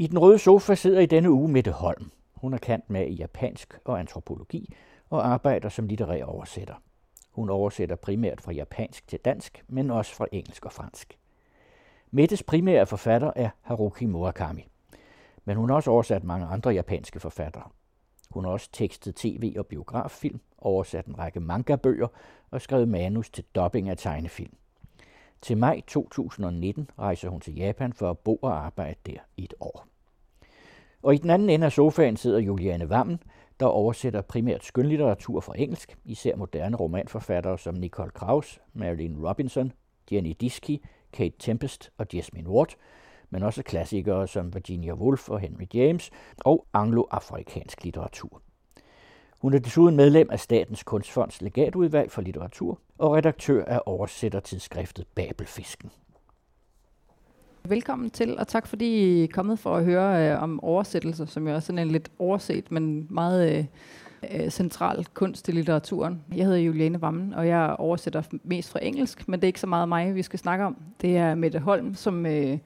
I den røde sofa sidder i denne uge Mette Holm. Hun er kant med i japansk og antropologi og arbejder som litterær oversætter. Hun oversætter primært fra japansk til dansk, men også fra engelsk og fransk. Mettes primære forfatter er Haruki Murakami, men hun har også oversat mange andre japanske forfattere. Hun har også tekstet tv- og biograffilm, oversat en række manga-bøger og skrevet manus til dubbing af tegnefilm. Til maj 2019 rejser hun til Japan for at bo og arbejde der i et år. Og i den anden ende af sofaen sidder Juliane Vammen, der oversætter primært skønlitteratur fra engelsk, især moderne romanforfattere som Nicole Kraus, Marilyn Robinson, Jenny Diski, Kate Tempest og Jasmine Ward, men også klassikere som Virginia Woolf og Henry James og anglo-afrikansk litteratur. Hun er desuden medlem af Statens Kunstfonds legatudvalg for litteratur og redaktør af oversættertidsskriftet Babelfisken. Velkommen til, og tak fordi I er kommet for at høre øh, om oversættelser, som jo er sådan en lidt overset, men meget øh, øh, central kunst i litteraturen. Jeg hedder Juliane Vammen, og jeg oversætter mest fra engelsk, men det er ikke så meget mig, vi skal snakke om. Det er Mette Holm, som, øh,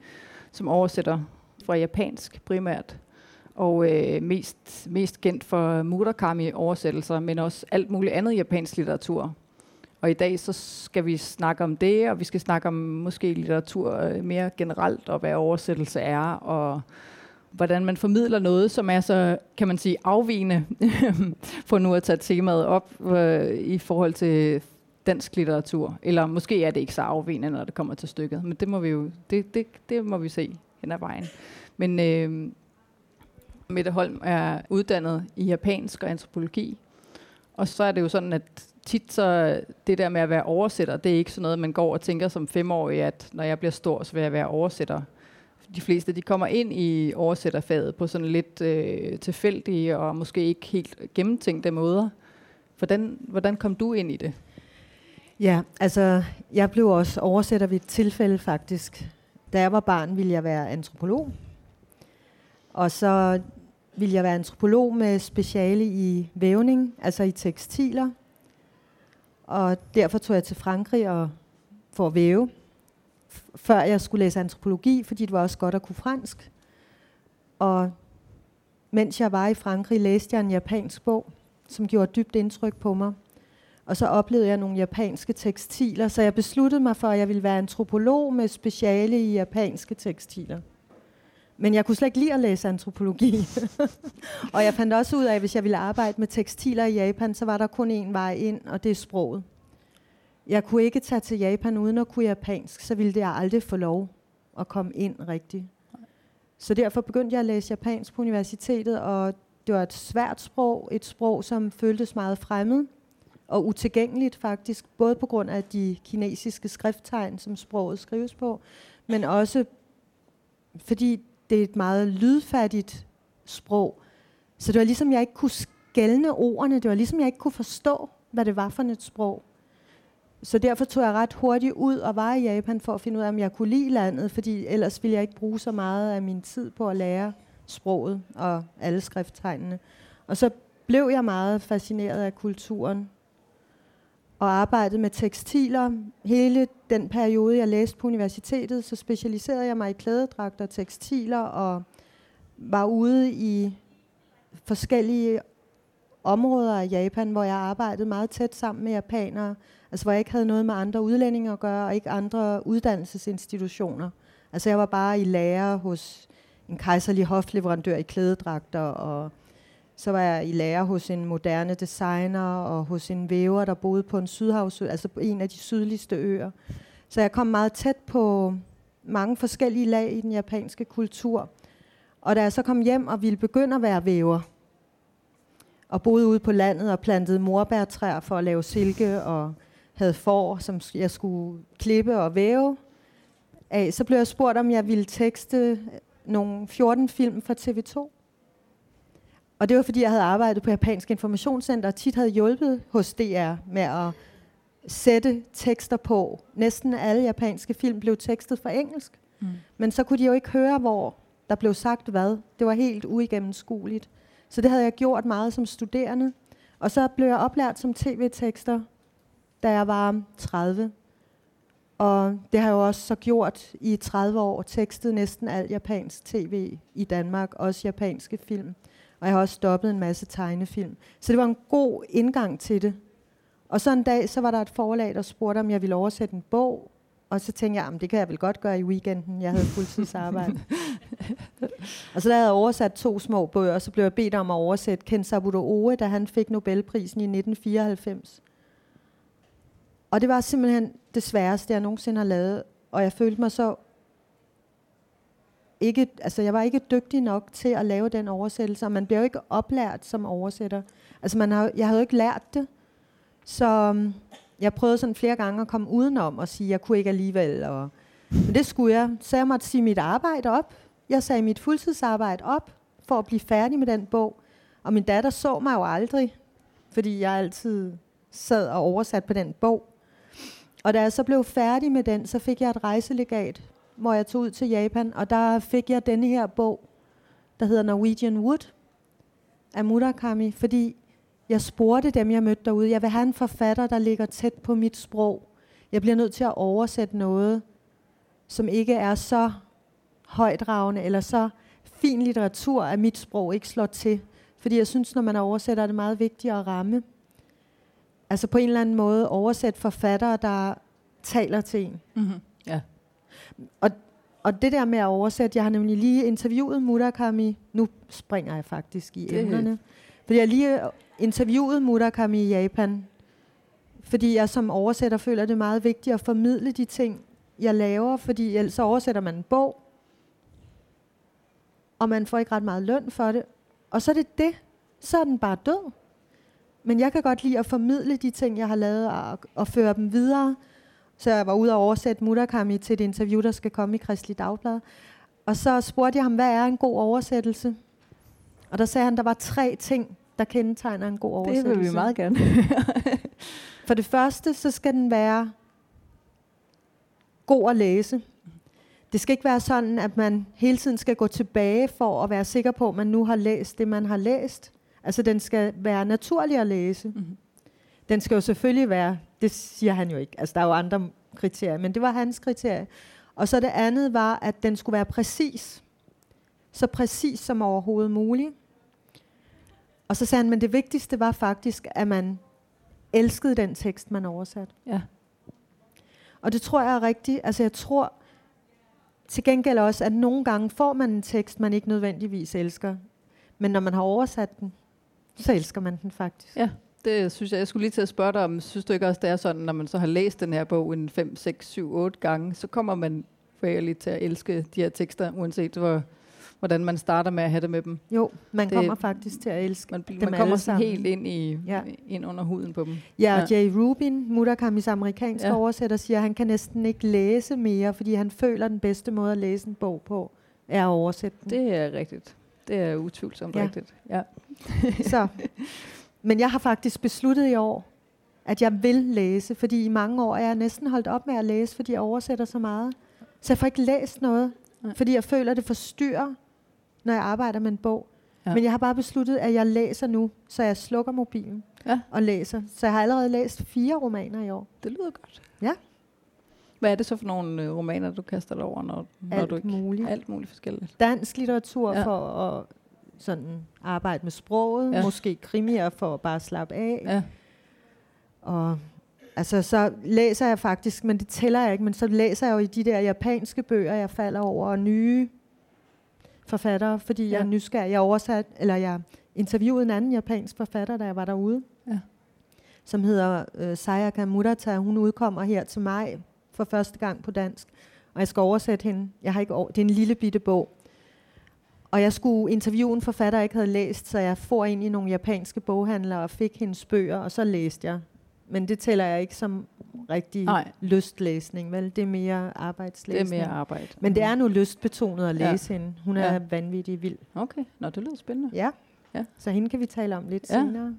som oversætter fra japansk primært, og øh, mest, mest kendt for Murakami-oversættelser, men også alt muligt andet japansk litteratur. Og i dag så skal vi snakke om det, og vi skal snakke om måske litteratur øh, mere generelt, og hvad oversættelse er, og hvordan man formidler noget, som er så, kan man sige, afvigende, for nu at tage temaet op øh, i forhold til dansk litteratur. Eller måske er det ikke så afvigende, når det kommer til stykket, men det må vi jo, det, det, det må vi se hen ad vejen. Men øh, Mette Holm er uddannet i japansk og antropologi, og så er det jo sådan, at tit så det der med at være oversætter, det er ikke sådan noget, man går og tænker som femårig, at når jeg bliver stor, så vil jeg være oversætter. De fleste, de kommer ind i oversætterfaget på sådan lidt øh, tilfældige og måske ikke helt gennemtænkte måder. Hvordan, hvordan kom du ind i det? Ja, altså jeg blev også oversætter ved et tilfælde faktisk. Da jeg var barn, ville jeg være antropolog. Og så ville jeg være antropolog med speciale i vævning, altså i tekstiler. Og derfor tog jeg til Frankrig og for at væve, før jeg skulle læse antropologi, fordi det var også godt at kunne fransk. Og mens jeg var i Frankrig, læste jeg en japansk bog, som gjorde dybt indtryk på mig. Og så oplevede jeg nogle japanske tekstiler, så jeg besluttede mig for, at jeg ville være antropolog med speciale i japanske tekstiler. Men jeg kunne slet ikke lide at læse antropologi. og jeg fandt også ud af, at hvis jeg ville arbejde med tekstiler i Japan, så var der kun én vej ind, og det er sproget. Jeg kunne ikke tage til Japan uden at kunne japansk, så ville jeg aldrig få lov at komme ind rigtigt. Så derfor begyndte jeg at læse japansk på universitetet, og det var et svært sprog, et sprog, som føltes meget fremmed og utilgængeligt faktisk, både på grund af de kinesiske skrifttegn, som sproget skrives på, men også fordi det er et meget lydfattigt sprog. Så det var ligesom, jeg ikke kunne skælne ordene. Det var ligesom, jeg ikke kunne forstå, hvad det var for et sprog. Så derfor tog jeg ret hurtigt ud og var i Japan for at finde ud af, om jeg kunne lide landet, fordi ellers ville jeg ikke bruge så meget af min tid på at lære sproget og alle skrifttegnene. Og så blev jeg meget fascineret af kulturen og arbejdede med tekstiler. Hele den periode, jeg læste på universitetet, så specialiserede jeg mig i klædedragter og tekstiler, og var ude i forskellige områder af Japan, hvor jeg arbejdede meget tæt sammen med japanere, altså hvor jeg ikke havde noget med andre udlændinge at gøre, og ikke andre uddannelsesinstitutioner. Altså jeg var bare i lærer hos en kejserlig hofleverandør i klædedragter, og så var jeg i lære hos en moderne designer og hos en væver, der boede på en sydhavsø, altså på en af de sydligste øer. Så jeg kom meget tæt på mange forskellige lag i den japanske kultur. Og da jeg så kom hjem og ville begynde at være væver, og boede ude på landet og plantede morbærtræer for at lave silke, og havde får, som jeg skulle klippe og væve af, så blev jeg spurgt, om jeg ville tekste nogle 14 film fra TV2. Og det var fordi, jeg havde arbejdet på Japansk Informationscenter, og tit havde hjulpet hos DR med at sætte tekster på. Næsten alle japanske film blev tekstet for engelsk. Mm. Men så kunne de jo ikke høre, hvor der blev sagt hvad. Det var helt uigennemskueligt. Så det havde jeg gjort meget som studerende. Og så blev jeg oplært som tv-tekster, da jeg var 30. Og det har jeg jo også så gjort i 30 år, tekstet næsten alt japansk tv i Danmark, også japanske film. Og jeg har også stoppet en masse tegnefilm. Så det var en god indgang til det. Og så en dag, så var der et forlag, der spurgte, om jeg ville oversætte en bog. Og så tænkte jeg, det kan jeg vel godt gøre i weekenden. Jeg havde fuldtidsarbejde. og så da jeg havde oversat to små bøger, så blev jeg bedt om at oversætte Ken Sabuto Oe, da han fik Nobelprisen i 1994. Og det var simpelthen det sværeste, jeg nogensinde har lavet. Og jeg følte mig så ikke, altså jeg var ikke dygtig nok til at lave den oversættelse, og man bliver jo ikke oplært som oversætter. Altså man har, jeg havde jo ikke lært det, så øhm, jeg prøvede sådan flere gange at komme udenom og sige, at jeg kunne ikke alligevel. Og, men det skulle jeg. Så jeg måtte sige mit arbejde op. Jeg sagde mit fuldtidsarbejde op for at blive færdig med den bog. Og min datter så mig jo aldrig, fordi jeg altid sad og oversat på den bog. Og da jeg så blev færdig med den, så fik jeg et rejselegat, hvor jeg tog ud til Japan, og der fik jeg denne her bog, der hedder Norwegian Wood af Murakami, fordi jeg spurgte dem, jeg mødte derude, jeg vil have en forfatter, der ligger tæt på mit sprog. Jeg bliver nødt til at oversætte noget, som ikke er så højdragende eller så fin litteratur, at mit sprog ikke slår til. Fordi jeg synes, når man oversætter, er det meget vigtigt at ramme. Altså på en eller anden måde oversætte forfattere, der taler til en. Mm-hmm. Og, og det der med at oversætte, jeg har nemlig lige interviewet Murakami, nu springer jeg faktisk i det emnerne, fordi jeg lige interviewet Murakami i Japan, fordi jeg som oversætter føler det er meget vigtigt at formidle de ting, jeg laver, fordi ellers oversætter man en bog, og man får ikke ret meget løn for det, og så er det det, så er den bare død. Men jeg kan godt lide at formidle de ting, jeg har lavet, og, og føre dem videre. Så jeg var ude og oversætte Murakami til et interview, der skal komme i Kristelig Dagblad. Og så spurgte jeg ham, hvad er en god oversættelse? Og der sagde han, der var tre ting, der kendetegner en god oversættelse. Det vil vi meget gerne. For det første, så skal den være god at læse. Det skal ikke være sådan, at man hele tiden skal gå tilbage for at være sikker på, at man nu har læst det, man har læst. Altså, den skal være naturlig at læse. Mm-hmm. Den skal jo selvfølgelig være, det siger han jo ikke, altså der er jo andre kriterier, men det var hans kriterie. Og så det andet var, at den skulle være præcis. Så præcis som overhovedet muligt. Og så sagde han, men det vigtigste var faktisk, at man elskede den tekst, man oversat. Ja. Og det tror jeg er rigtigt. Altså jeg tror til gengæld også, at nogle gange får man en tekst, man ikke nødvendigvis elsker. Men når man har oversat den, så elsker man den faktisk. Ja, det synes jeg. Jeg skulle lige til at spørge dig om, synes du ikke også, det er sådan, når man så har læst den her bog en 5, 6, 7, 8 gange, så kommer man forærligt til at elske de her tekster, uanset hvor, hvordan man starter med at have det med dem. Jo, man det, kommer faktisk til at elske man, dem Man kommer sådan helt ind, i, ja. ind under huden på dem. Ja, ja. Jay Rubin, Murakamis amerikanske ja. oversætter, siger, at han kan næsten ikke læse mere, fordi han føler, at den bedste måde at læse en bog på, er at oversætte den. Det er rigtigt. Det er utvivlsomt ja. rigtigt. Ja. Så. Men jeg har faktisk besluttet i år, at jeg vil læse, fordi i mange år er jeg næsten holdt op med at læse, fordi jeg oversætter så meget. Så jeg får ikke læst noget, Nej. fordi jeg føler, at det forstyrrer, når jeg arbejder med en bog. Ja. Men jeg har bare besluttet, at jeg læser nu, så jeg slukker mobilen ja. og læser. Så jeg har allerede læst fire romaner i år. Det lyder godt. Ja. Hvad er det så for nogle øh, romaner, du kaster dig over, når, når alt du ikke... Muligt. Alt muligt forskelligt. Dansk litteratur ja. for at sådan arbejde med sproget, ja. måske krimier for at bare slappe af. Ja. Og altså, så læser jeg faktisk, men det tæller jeg ikke, men så læser jeg jo i de der japanske bøger, jeg falder over, og nye forfattere, fordi ja. jeg er nysgerrig. Jeg oversat, eller jeg interviewede en anden japansk forfatter, da jeg var derude, ja. som hedder øh, Sayaka Murata. Hun udkommer her til mig for første gang på dansk, og jeg skal oversætte hende. Jeg har ikke over, det er en lille bitte bog. Og jeg skulle interviewe en forfatter, jeg ikke havde læst, så jeg får ind i nogle japanske boghandlere og fik hendes bøger, og så læste jeg. Men det tæller jeg ikke som rigtig Nej. lystlæsning, vel? Det er mere arbejdslæsning. Det er mere arbejde. Men det er nu lystbetonet at læse ja. hende. Hun er ja. vanvittig vild. Okay, Nå, det lyder spændende. Ja. ja, så hende kan vi tale om lidt ja. senere.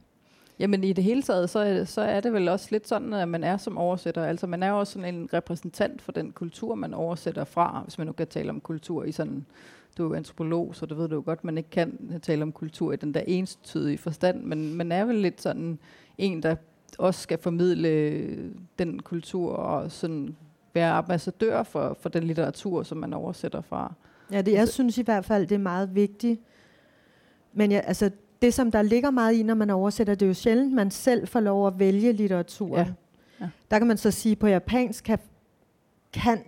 Jamen i det hele taget, så, er, så er det vel også lidt sådan, at man er som oversætter. Altså man er også sådan en repræsentant for den kultur, man oversætter fra, hvis man nu kan tale om kultur i sådan du er antropolog, så det ved du jo godt, man ikke kan tale om kultur i den der enstydige forstand, men man er vel lidt sådan en, der også skal formidle den kultur og sådan være ambassadør for, for den litteratur, som man oversætter fra. Ja, det, jeg synes i hvert fald, det er meget vigtigt. Men ja, altså, det, som der ligger meget i, når man oversætter, det er jo sjældent, man selv får lov at vælge litteraturen. Ja. Ja. Der kan man så sige, på japansk kan, kan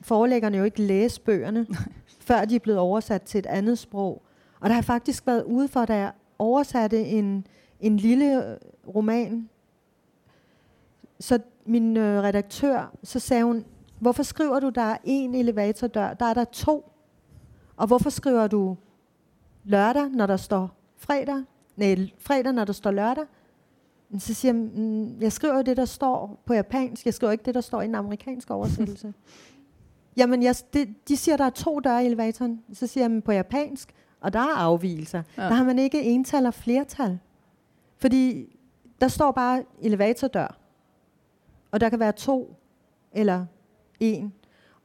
forelæggerne jo ikke læse bøgerne, før de er blevet oversat til et andet sprog. Og der har faktisk været ude for, da jeg oversatte en, en lille øh, roman, så min øh, redaktør, så sagde hun, hvorfor skriver du, der er en elevatordør? Der er der to. Og hvorfor skriver du lørdag, når der står fredag? Nej, fredag, når der står lørdag? Men Så siger jeg, mm, jeg skriver jo det, der står på japansk. Jeg skriver ikke det, der står i den amerikanske oversættelse. Jamen, jeg, det, de siger, der er to døre i elevatoren. Så siger "Men på japansk, og der er afvielser. Ja. Der har man ikke ental og flertal. Fordi der står bare elevatordør. Og der kan være to eller en.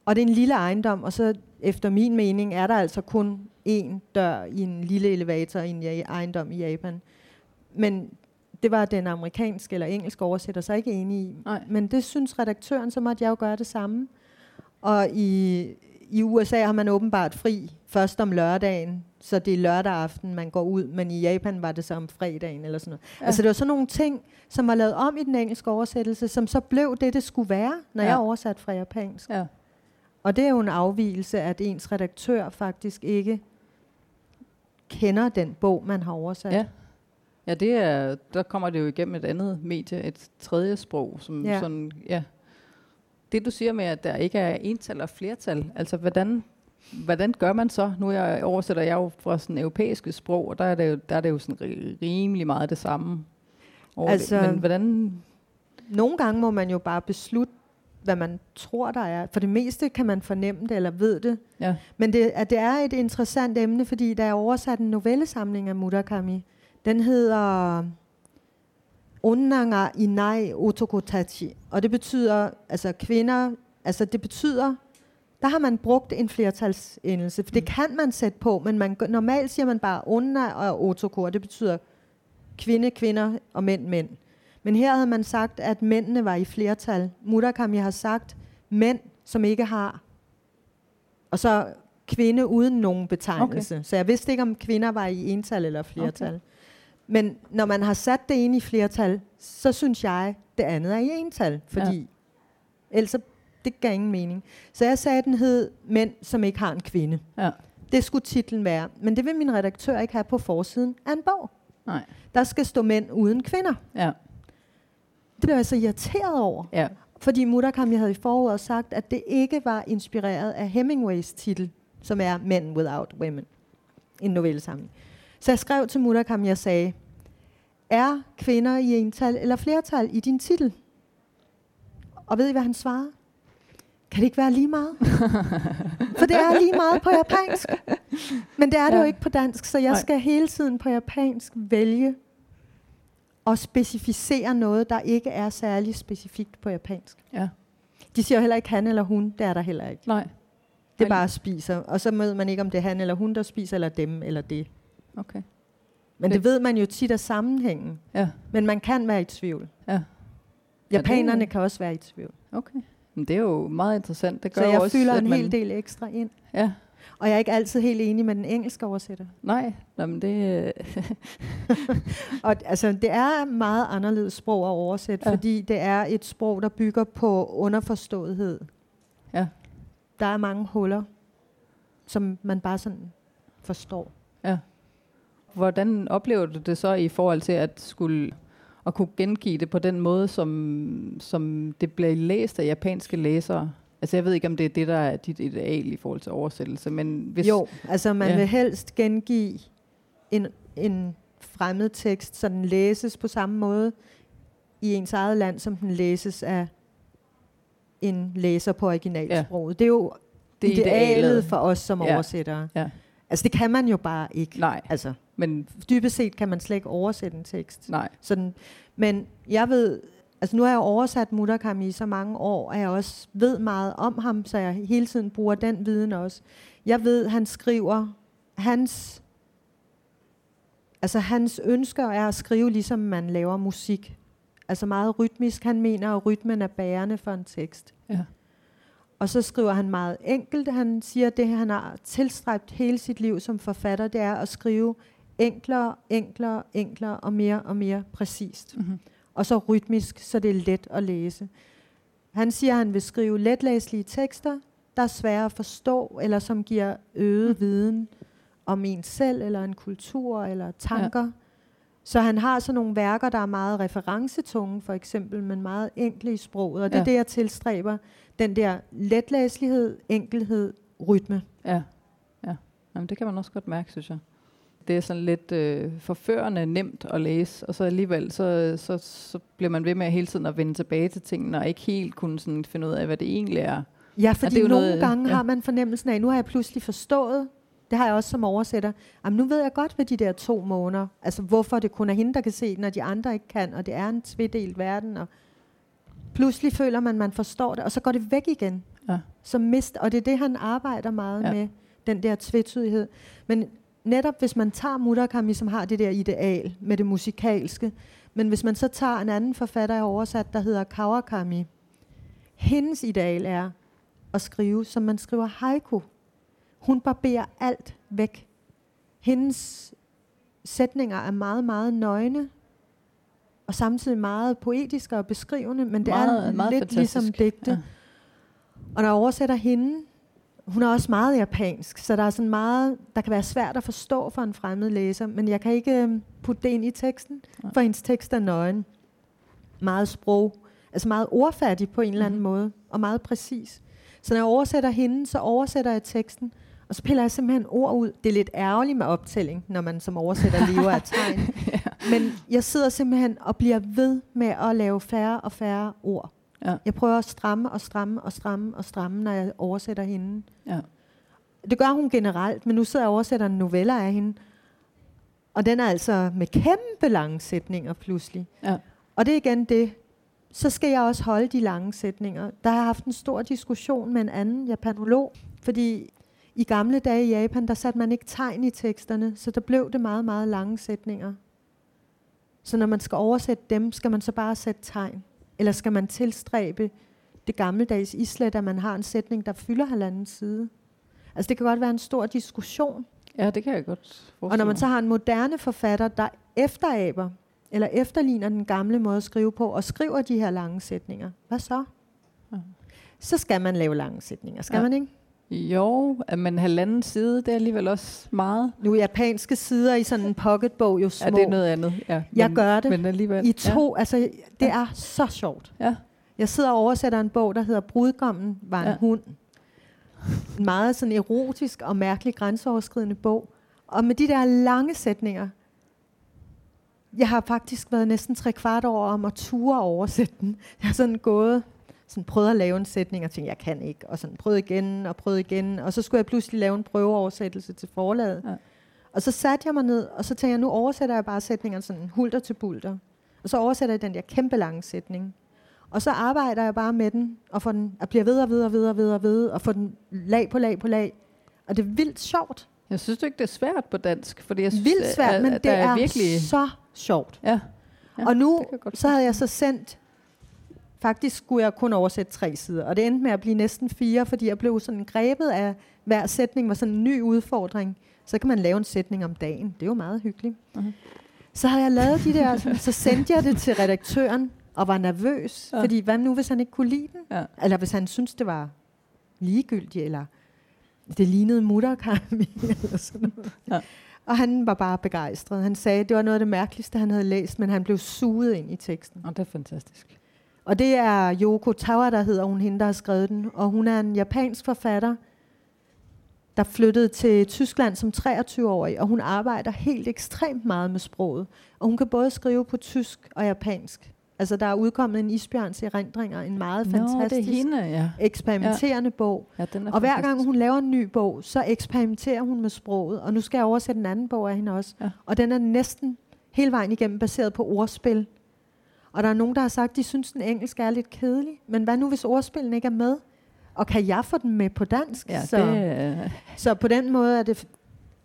Og det er en lille ejendom, og så efter min mening er der altså kun én dør i en lille elevator i en ejendom i Japan. Men det var den amerikanske eller engelske oversætter så ikke enig i. Nej. Men det synes redaktøren, så måtte jeg jo gøre det samme. Og i, i USA har man åbenbart fri først om lørdagen, så det er lørdag aften, man går ud, men i Japan var det så om fredagen eller sådan noget. Ja. Altså det var sådan nogle ting, som var lavet om i den engelske oversættelse, som så blev det, det skulle være, når Ja. ja. jeg oversat fra japansk. Ja. Og det er jo en afvielse, at ens redaktør faktisk ikke kender den bog, man har oversat. Ja. Ja, det er, der kommer det jo igennem et andet medie, et tredje sprog, som Ja. sådan, ja. Det du siger med, at der ikke er ental og flertal, altså hvordan, hvordan gør man så? Nu jeg oversætter jeg jo fra sådan europæiske sprog, og der er det jo, der er det jo sådan ri- rimelig meget det samme. Over Altså- det. Men hvordan, Nogle gange må man jo bare beslutte, hvad man tror, der er. For det meste kan man fornemme det eller ved det. ja, Men det, at det er et interessant emne, fordi der er oversat en novellesamling af Murakami. Den hedder Onnanga inai otokotachi. Og det betyder, altså kvinder, altså det betyder, der har man brugt en flertalsendelse, for det kan man sætte på, men man, normalt siger man bare onna og otoko, og det betyder kvinde, kvinder og mænd, mænd. Men her havde man sagt, at mændene var i flertal. Murakami har sagt, mænd, som ikke har. Og så kvinde uden nogen betegnelse. Okay. Så jeg vidste ikke, om kvinder var i ental eller flertal. Okay. Men når man har sat det ind i flertal, så synes jeg, det andet er i ental. Fordi ja. ellers det gav ingen mening. Så jeg sagde, at den hed Mænd, som ikke har en kvinde. ja, Det skulle titlen være. Men det vil min redaktør ikke have på forsiden af en bog. nej, Der skal stå mænd uden kvinder. ja, Det blev jeg så irriteret over. ja, Fordi Murakami havde i foråret sagt, at det ikke var inspireret af Hemingways titel, som er Men Without Women. En novellesamling. Så jeg skrev til Murakami og sagde, er kvinder i ental eller flertal i din titel? Og ved I, hvad han svarede? Kan det ikke være lige meget? For det er lige meget på japansk. Men det er det Ja. jo ikke på dansk, så jeg Nej. skal hele tiden på japansk vælge at specificere noget, der ikke er særlig specifikt på japansk. ja, De siger jo heller ikke han eller hun, det er der heller ikke. nej, Det er bare spiser, og så ved man ikke, om det er han eller hun, der spiser, eller dem eller det. Okay, Men Det- det ved man jo tit af sammenhængen. ja, Men man kan være i tvivl. ja, Japanerne det- kan også være i tvivl. okay. Men det er jo meget interessant. Det gør Så jeg også, fylder at en man, hel del ekstra ind. Ja, Og jeg er ikke altid helt enig med den engelske oversætter. nej, nej men det, øh, Og altså, det er meget anderledes sprog at oversætte, ja. fordi det er et sprog, der bygger på underforståethed. Ja. Der er mange huller, som man bare sådan forstår. Hvordan oplever du det så i forhold til at skulle at kunne gengive det på den måde, som, som det bliver læst af japanske læsere? Altså jeg ved ikke, om det er det, der er dit ideal i forhold til oversættelse, men hvis... Jo, altså man Ja. vil helst gengive en, en fremmed tekst, så den læses på samme måde i ens eget land, som den læses af en læser på originalsproget. Ja. Det er jo det idealet, idealet. for os som Ja. ja. oversættere. Ja. Altså det kan man jo bare ikke. Nej, Altså men dybest set kan man slet ikke oversætte en tekst. nej. Sådan, men jeg ved, altså nu har jeg oversat Murakami i så mange år, og jeg også ved meget om ham, så jeg hele tiden bruger den viden også. Jeg ved, han skriver, hans, altså hans ønsker er at skrive, ligesom man laver musik. Altså meget rytmisk. Han mener, at rytmen er bærende for en tekst. Ja. Og så skriver han meget enkelt. Han siger, at det han har tilstræbt hele sit liv som forfatter, det er at skrive enklere, enklere, enklere og mere og mere præcist. Mm-hmm. Og så rytmisk, så det er let at læse. Han siger, at han vil skrive letlæselige tekster, der er svære at forstå, eller som giver øget Mhm. viden om en selv, eller en kultur, eller tanker. Ja. Så han har sådan nogle værker, der er meget referencetunge, for eksempel, men meget enkle i sproget. Og det er Ja. det, jeg tilstræber. Den der letlæselighed, enkelhed, rytme. Ja, ja. Jamen, det kan man også godt mærke, synes jeg. Det er sådan lidt øh, forførende nemt at læse, og så alligevel, så, så, så bliver man ved med hele tiden at vende tilbage til tingene, og ikke helt kunne sådan finde ud af, hvad det egentlig er. Ja, fordi det er nogle noget- gange ja. har man fornemmelsen af, nu har jeg pludselig forstået, det har jeg også som oversætter, jamen nu ved jeg godt, hvad de der to måneder, altså hvorfor det kun er hende, der kan se den, og de andre ikke kan, og det er en tvedelt verden, og pludselig føler man, man forstår det, og så går det væk igen. Ja. Så mist, og det er det, han arbejder meget Ja. med, den der tvetydighed. Men netop hvis man tager Murakami, som har det der ideal med det musikalske, men hvis man så tager en anden forfatter, jeg har oversat, der hedder Kawakami, hendes ideal er at skrive, som man skriver haiku. Hun barberer alt væk. Hendes sætninger er meget, meget nøgne, og samtidig meget poetiske og beskrivende, men det meget, er meget lidt fantastisk. ligesom digte. Ja. Og når jeg oversætter hende, hun er også meget japansk, så der er sådan meget, der kan være svært at forstå for en fremmed læser, men jeg kan ikke øhm, putte det ind i teksten, for hendes tekst er nøgen. Meget sprog, altså meget ordfærdig på en eller anden Mhm. måde, og meget præcis. Så når jeg oversætter hende, så oversætter jeg teksten, og så piller jeg simpelthen ord ud. Det er lidt ærgerligt med optælling, når man som oversætter lever af tegn. Men jeg sidder simpelthen og bliver ved med at lave færre og færre ord. Ja. Jeg prøver at stramme og stramme og stramme og stramme, når jeg oversætter hende. Ja. Det gør hun generelt, men nu sidder jeg og oversætter en novelle af hende. Og den er altså med kæmpe lange sætninger pludselig. Ja. Og det er igen det. Så skal jeg også holde de lange sætninger. Der har jeg haft en stor diskussion med en anden japanolog, fordi i gamle dage i Japan, der satte man ikke tegn i teksterne, så der blev det meget, meget lange sætninger. Så når man skal oversætte dem, skal man så bare sætte tegn. Eller skal man tilstræbe det gammeldags islet, at man har en sætning, der fylder halvanden side. Altså det kan godt være en stor diskussion. ja, det kan jeg godt Og når man så har en moderne forfatter, der efteraber, eller efterligner den gamle måde at skrive på, og skriver de her lange sætninger, hvad så? Ja. Så skal man lave lange sætninger, skal Ja. man ikke? Jo, men halvanden side, det er alligevel også meget. Nu er japanske sider i sådan en pocketbog jo små. Ja, det er noget andet. Ja, Jeg gør det Men alligevel. I to, altså det er så sjovt. Ja. Jeg sidder og oversætter en bog, der hedder Brudgommen var en Ja. hund. En meget sådan erotisk og mærkelig grænseoverskridende bog. Og med de der lange sætninger, jeg har faktisk været næsten tre kvart år om at ture oversætte den. Jeg har sådan gået, sådan prøvet at lave en sætning og tænkte, jeg kan ikke. Og sådan prøvet igen og prøvet igen. Og så skulle jeg pludselig lave en prøveoversættelse til forlaget. Ja. Og så satte jeg mig ned, og så tænkte jeg, nu oversætter jeg bare sætningerne sådan hulter til bulter. Og så oversætter jeg den der kæmpe lange sætning. Og så arbejder jeg bare med den, og får den, og bliver ved og ved og ved og ved og ved, og får den lag på lag på lag. Og det er vildt sjovt. Jeg synes ikke, det er svært på dansk? Fordi jeg synes, Vildt svært, at- men at det der er, virkelig... så sjovt. Ja. ja. og nu, så havde jeg så sendt, faktisk skulle jeg kun oversætte tre sider, og det endte med at blive næsten fire, fordi jeg blev sådan grebet af, hver sætning var sådan en ny udfordring. Så kan man lave en sætning om dagen. Det er jo meget hyggeligt. Mhm. Så havde jeg lavet de der, så sendte jeg det til redaktøren, og var nervøs, Ja. fordi hvad nu, hvis han ikke kunne lide den? Ja. Eller hvis han syntes, det var ligegyldigt, eller det lignede mutterkami, eller sådan noget. Ja. Og han var bare begejstret. Han sagde, at det var noget af det mærkeligste, han havde læst, men han blev suget ind i teksten. Og det er fantastisk. Og det er Yoko Tawada, hedder hun, hende, der har skrevet den. Og hun er en japansk forfatter, der flyttede til Tyskland som 23-årig, og hun arbejder helt ekstremt meget med sproget. Og hun kan både skrive på tysk og japansk. Altså, der er udkommet en isbjørns erindringer, en meget Nå, det fantastisk er hende, ja. eksperimenterende ja. bog. ja den er Og hver gang hun laver en ny bog, så eksperimenterer hun med sproget. Og nu skal jeg oversætte en anden bog af hende også. Ja. Og den er næsten hele vejen igennem baseret på ordspil. Og der er nogen, der har sagt, de synes, den engelske er lidt kedelig. Men hvad nu, hvis ordspillene ikke er med? Og kan jeg få den med på dansk? Ja, så, det, øh, så på den måde er det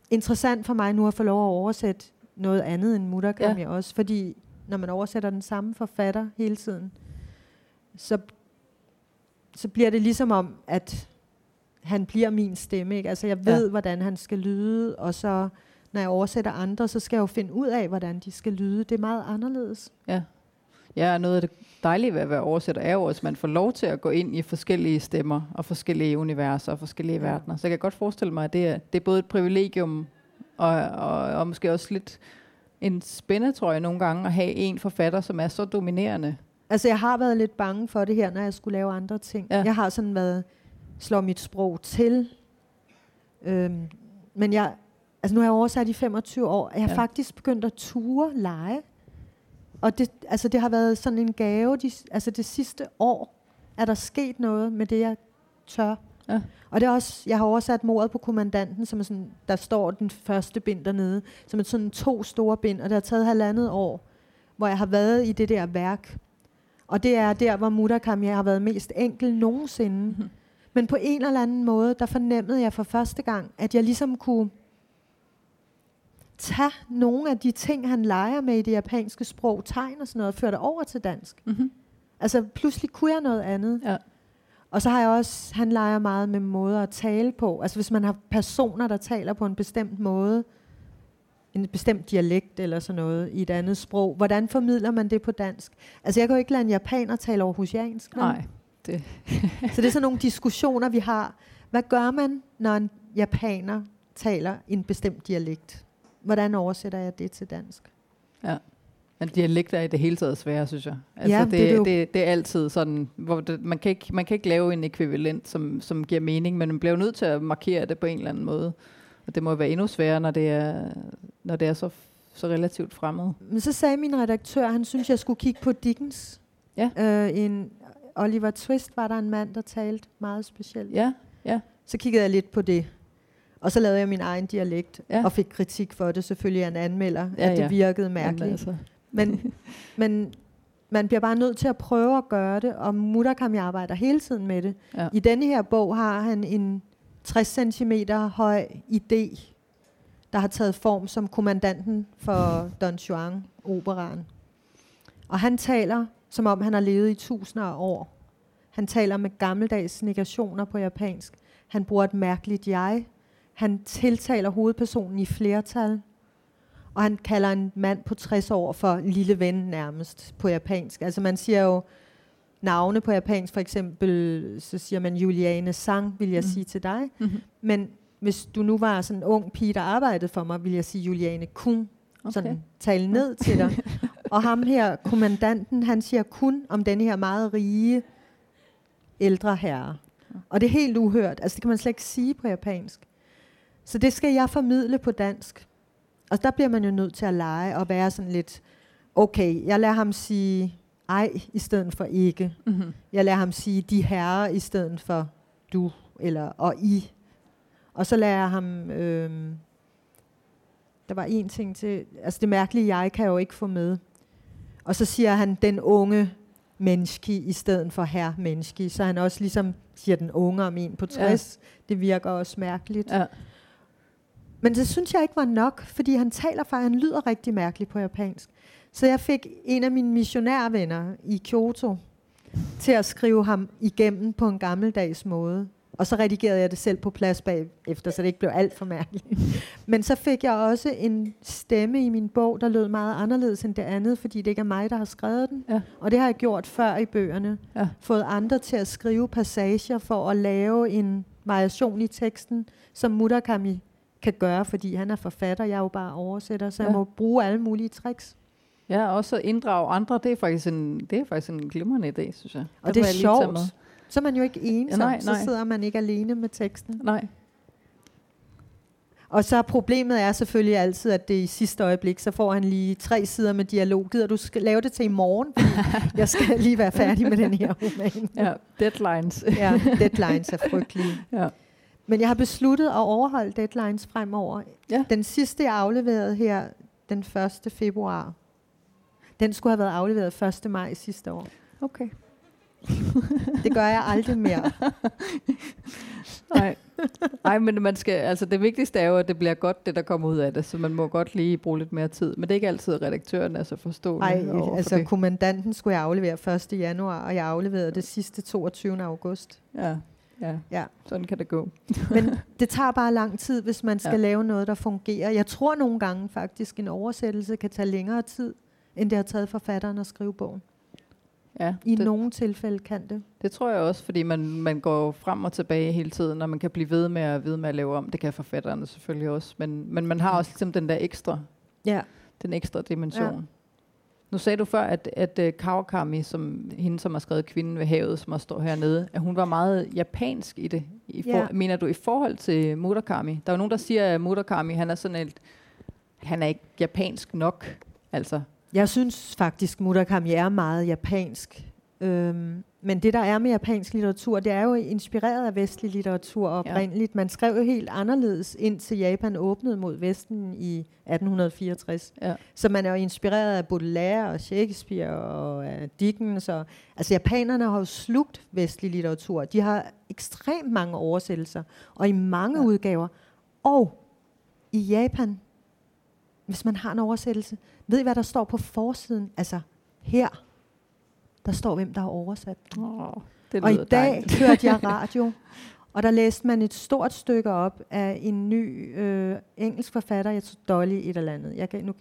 interessant for mig nu at få lov at oversætte noget andet end Murakami ja. også. Fordi når man oversætter den samme forfatter hele tiden, så, så bliver det ligesom om, at han bliver min stemme. Ikke? Altså jeg ved, ja. hvordan han skal lyde, og så når jeg oversætter andre, så skal jeg jo finde ud af, hvordan de skal lyde. Det er meget anderledes. Ja. Ja, noget af det dejlige ved at være oversætter er jo, at man får lov til at gå ind i forskellige stemmer og forskellige universer og forskellige ja. verdener. Så jeg kan godt forestille mig, at det er, det er både et privilegium og, og, og måske også lidt en spænde, tror jeg, nogle gange, at have en forfatter, som er så dominerende. Altså, jeg har været lidt bange for det her, når jeg skulle lave andre ting. Ja. Jeg har sådan været, slår mit sprog til. Øhm, men jeg, altså nu har jeg oversat i 25 år, jeg har ja. faktisk begyndt at ture lege. Og det, altså det har været sådan en gave, de, altså det sidste år er der sket noget med det, jeg tør. Ja. Og det er også, jeg har oversat mordet på kommandanten, som er sådan, der står den første bind dernede, som er sådan to store bind, og det har taget halvandet år, hvor jeg har været i det der værk. Og det er der, hvor Murakami har været mest enkel nogensinde. Mm-hmm. Men på en eller anden måde, der fornemmede jeg for første gang, at jeg ligesom kunne tage nogle af de ting, han leger med i det japanske sprog, tegn og sådan noget, og føre det over til dansk. Mm-hmm. Altså pludselig kunne jeg noget andet. Ja. Og så har jeg også, han leger meget med måder at tale på. Altså hvis man har personer, der taler på en bestemt måde, en bestemt dialekt eller sådan noget i et andet sprog, hvordan formidler man det på dansk? Altså jeg kan jo ikke lade en japaner tale aarhusiansk. Nej. Det. så det er sådan nogle diskussioner, vi har. Hvad gør man, når en japaner taler en bestemt dialekt? Hvordan oversætter jeg det til dansk? Ja. Men dialekter er i det hele taget svære, synes jeg. Altså ja, det, det, det, det, det er altid sådan, hvor det, man, kan ikke, man kan ikke lave en ekvivalent, som, som giver mening, men man bliver nødt til at markere det på en eller anden måde. Og det må være endnu sværere, når det er, når det er så, så relativt fremmed. Men så sagde min redaktør, han synes, jeg skulle kigge på Dickens. Ja. Øh, en Oliver Twist var der en mand, der talte meget specielt. Ja, ja. Så kiggede jeg lidt på det. Og så lavede jeg min egen dialekt, ja. og fik kritik for det, selvfølgelig af en anmelder, ja, at det ja. virkede mærkeligt. Altså. Men, men man bliver bare nødt til at prøve at gøre det, og Murakami arbejder hele tiden med det. Ja. I denne her bog har han en 60 cm høj idé, der har taget form som kommandanten for Don Juan operaen. Og han taler, som om han har levet i tusinder af år. Han taler med gammeldags negationer på japansk. Han bruger et mærkeligt jeg. Han tiltaler hovedpersonen i flertal. Og han kalder en mand på 60 år for lille ven nærmest på japansk. Altså man siger jo navne på japansk, for eksempel, så siger man Juliane Sang, vil jeg mm. sige til dig. Mm-hmm. Men hvis du nu var sådan en ung pige, der arbejdede for mig, vil jeg sige Juliane Kun. Okay. Sådan tale ned til dig. og ham her, kommandanten, han siger kun om denne her meget rige ældre herre. Og det er helt uhørt. Altså det kan man slet ikke sige på japansk. Så det skal jeg formidle på dansk. Og der bliver man jo nødt til at lege og være sådan lidt, okay, jeg lader ham sige ej i stedet for ikke. Mm-hmm. Jeg lader ham sige de herrer i stedet for du eller og I. Og så lader jeg ham... Øh, der var en ting til... Altså det mærkelige jeg kan jeg jo ikke få med. Og så siger han den unge menneske i stedet for herr menneske. Så han også ligesom siger den unge om en på 60. Ja. Det virker også mærkeligt. Ja. Men det synes jeg ikke var nok, fordi han taler for, han lyder rigtig mærkeligt på japansk. Så jeg fik en af mine missionærvenner i Kyoto til at skrive ham igennem på en gammeldags måde. Og så redigerede jeg det selv på plads bagefter, så det ikke blev alt for mærkeligt. Men så fik jeg også en stemme i min bog, der lød meget anderledes end det andet, fordi det ikke er mig, der har skrevet den. Ja. Og det har jeg gjort før i bøgerne. Ja. Fået andre til at skrive passager for at lave en variation i teksten, som Murakami kan gøre, fordi han er forfatter, jeg er jo bare oversætter, så ja. jeg må bruge alle mulige tricks. Ja, også at inddrage andre, det er faktisk en, det er faktisk en glimrende idé, synes jeg. Og det, det er sjovt. Så er man jo ikke ensom, ja, nej, nej. så sidder man ikke alene med teksten. Nej. Og så problemet er selvfølgelig altid, at det i sidste øjeblik, så får han lige tre sider med dialog. Gider du skal lave det til i morgen? jeg skal lige være færdig med den her roman. ja, deadlines. ja, deadlines er frygtelige. Ja. Men jeg har besluttet at overholde deadlines fremover. Ja. Den sidste, jeg afleverede her den 1. februar, den skulle have været afleveret 1. maj sidste år. Okay. det gør jeg aldrig mere. Nej. Nej, men man skal, altså det vigtigste er jo, at det bliver godt, det der kommer ud af det, så man må godt lige bruge lidt mere tid. Men det er ikke altid redaktøren er så forstående Nej, over altså det. kommandanten skulle jeg aflevere 1. januar, og jeg afleverede det sidste 22. august. Ja, ja, Ja. sådan kan det gå. Men det tager bare lang tid, hvis man skal Ja. lave noget, der fungerer. Jeg tror nogle gange faktisk, en oversættelse kan tage længere tid, end det har taget forfatteren at skrive bogen. Ja, I det, nogle tilfælde kan det. det tror jeg også, fordi man, man går frem og tilbage hele tiden, og man kan blive ved med at, ved med at lave om. Det kan forfatterne selvfølgelig også, men, men man har også ligesom den der ekstra, Ja. den ekstra dimension. Ja. Nu sagde du før, at, at uh, Kawakami, som, hende som har skrevet Kvinden ved havet, som også står hernede, at hun var meget japansk i det. I for, Ja. Mener du i forhold til Murakami? Der er jo nogen, der siger, at Murakami, han er sådan et, han er ikke japansk nok. Altså, Jeg synes faktisk, Murakami er meget japansk. Øhm, men det, der er med japansk litteratur, det er jo inspireret af vestlig litteratur oprindeligt. Man skrev jo helt anderledes, indtil Japan åbnede mod Vesten i 1864. ja. Så man er jo inspireret af Baudelaire og Shakespeare og af Dickens. Og, altså japanerne har jo slugt vestlig litteratur. De har ekstremt mange oversættelser, og i mange Ja. ja. udgaver. Og i Japan, hvis man har en oversættelse, ved I, hvad der står på forsiden? Altså her, der står, hvem der har oversat den. Oh, det Og i dag dejligt. hørte jeg radio, og der læste man et stort stykke op af en ny øh, engelsk forfatter, jeg tror Dolly et eller andet. Jeg kan, nu,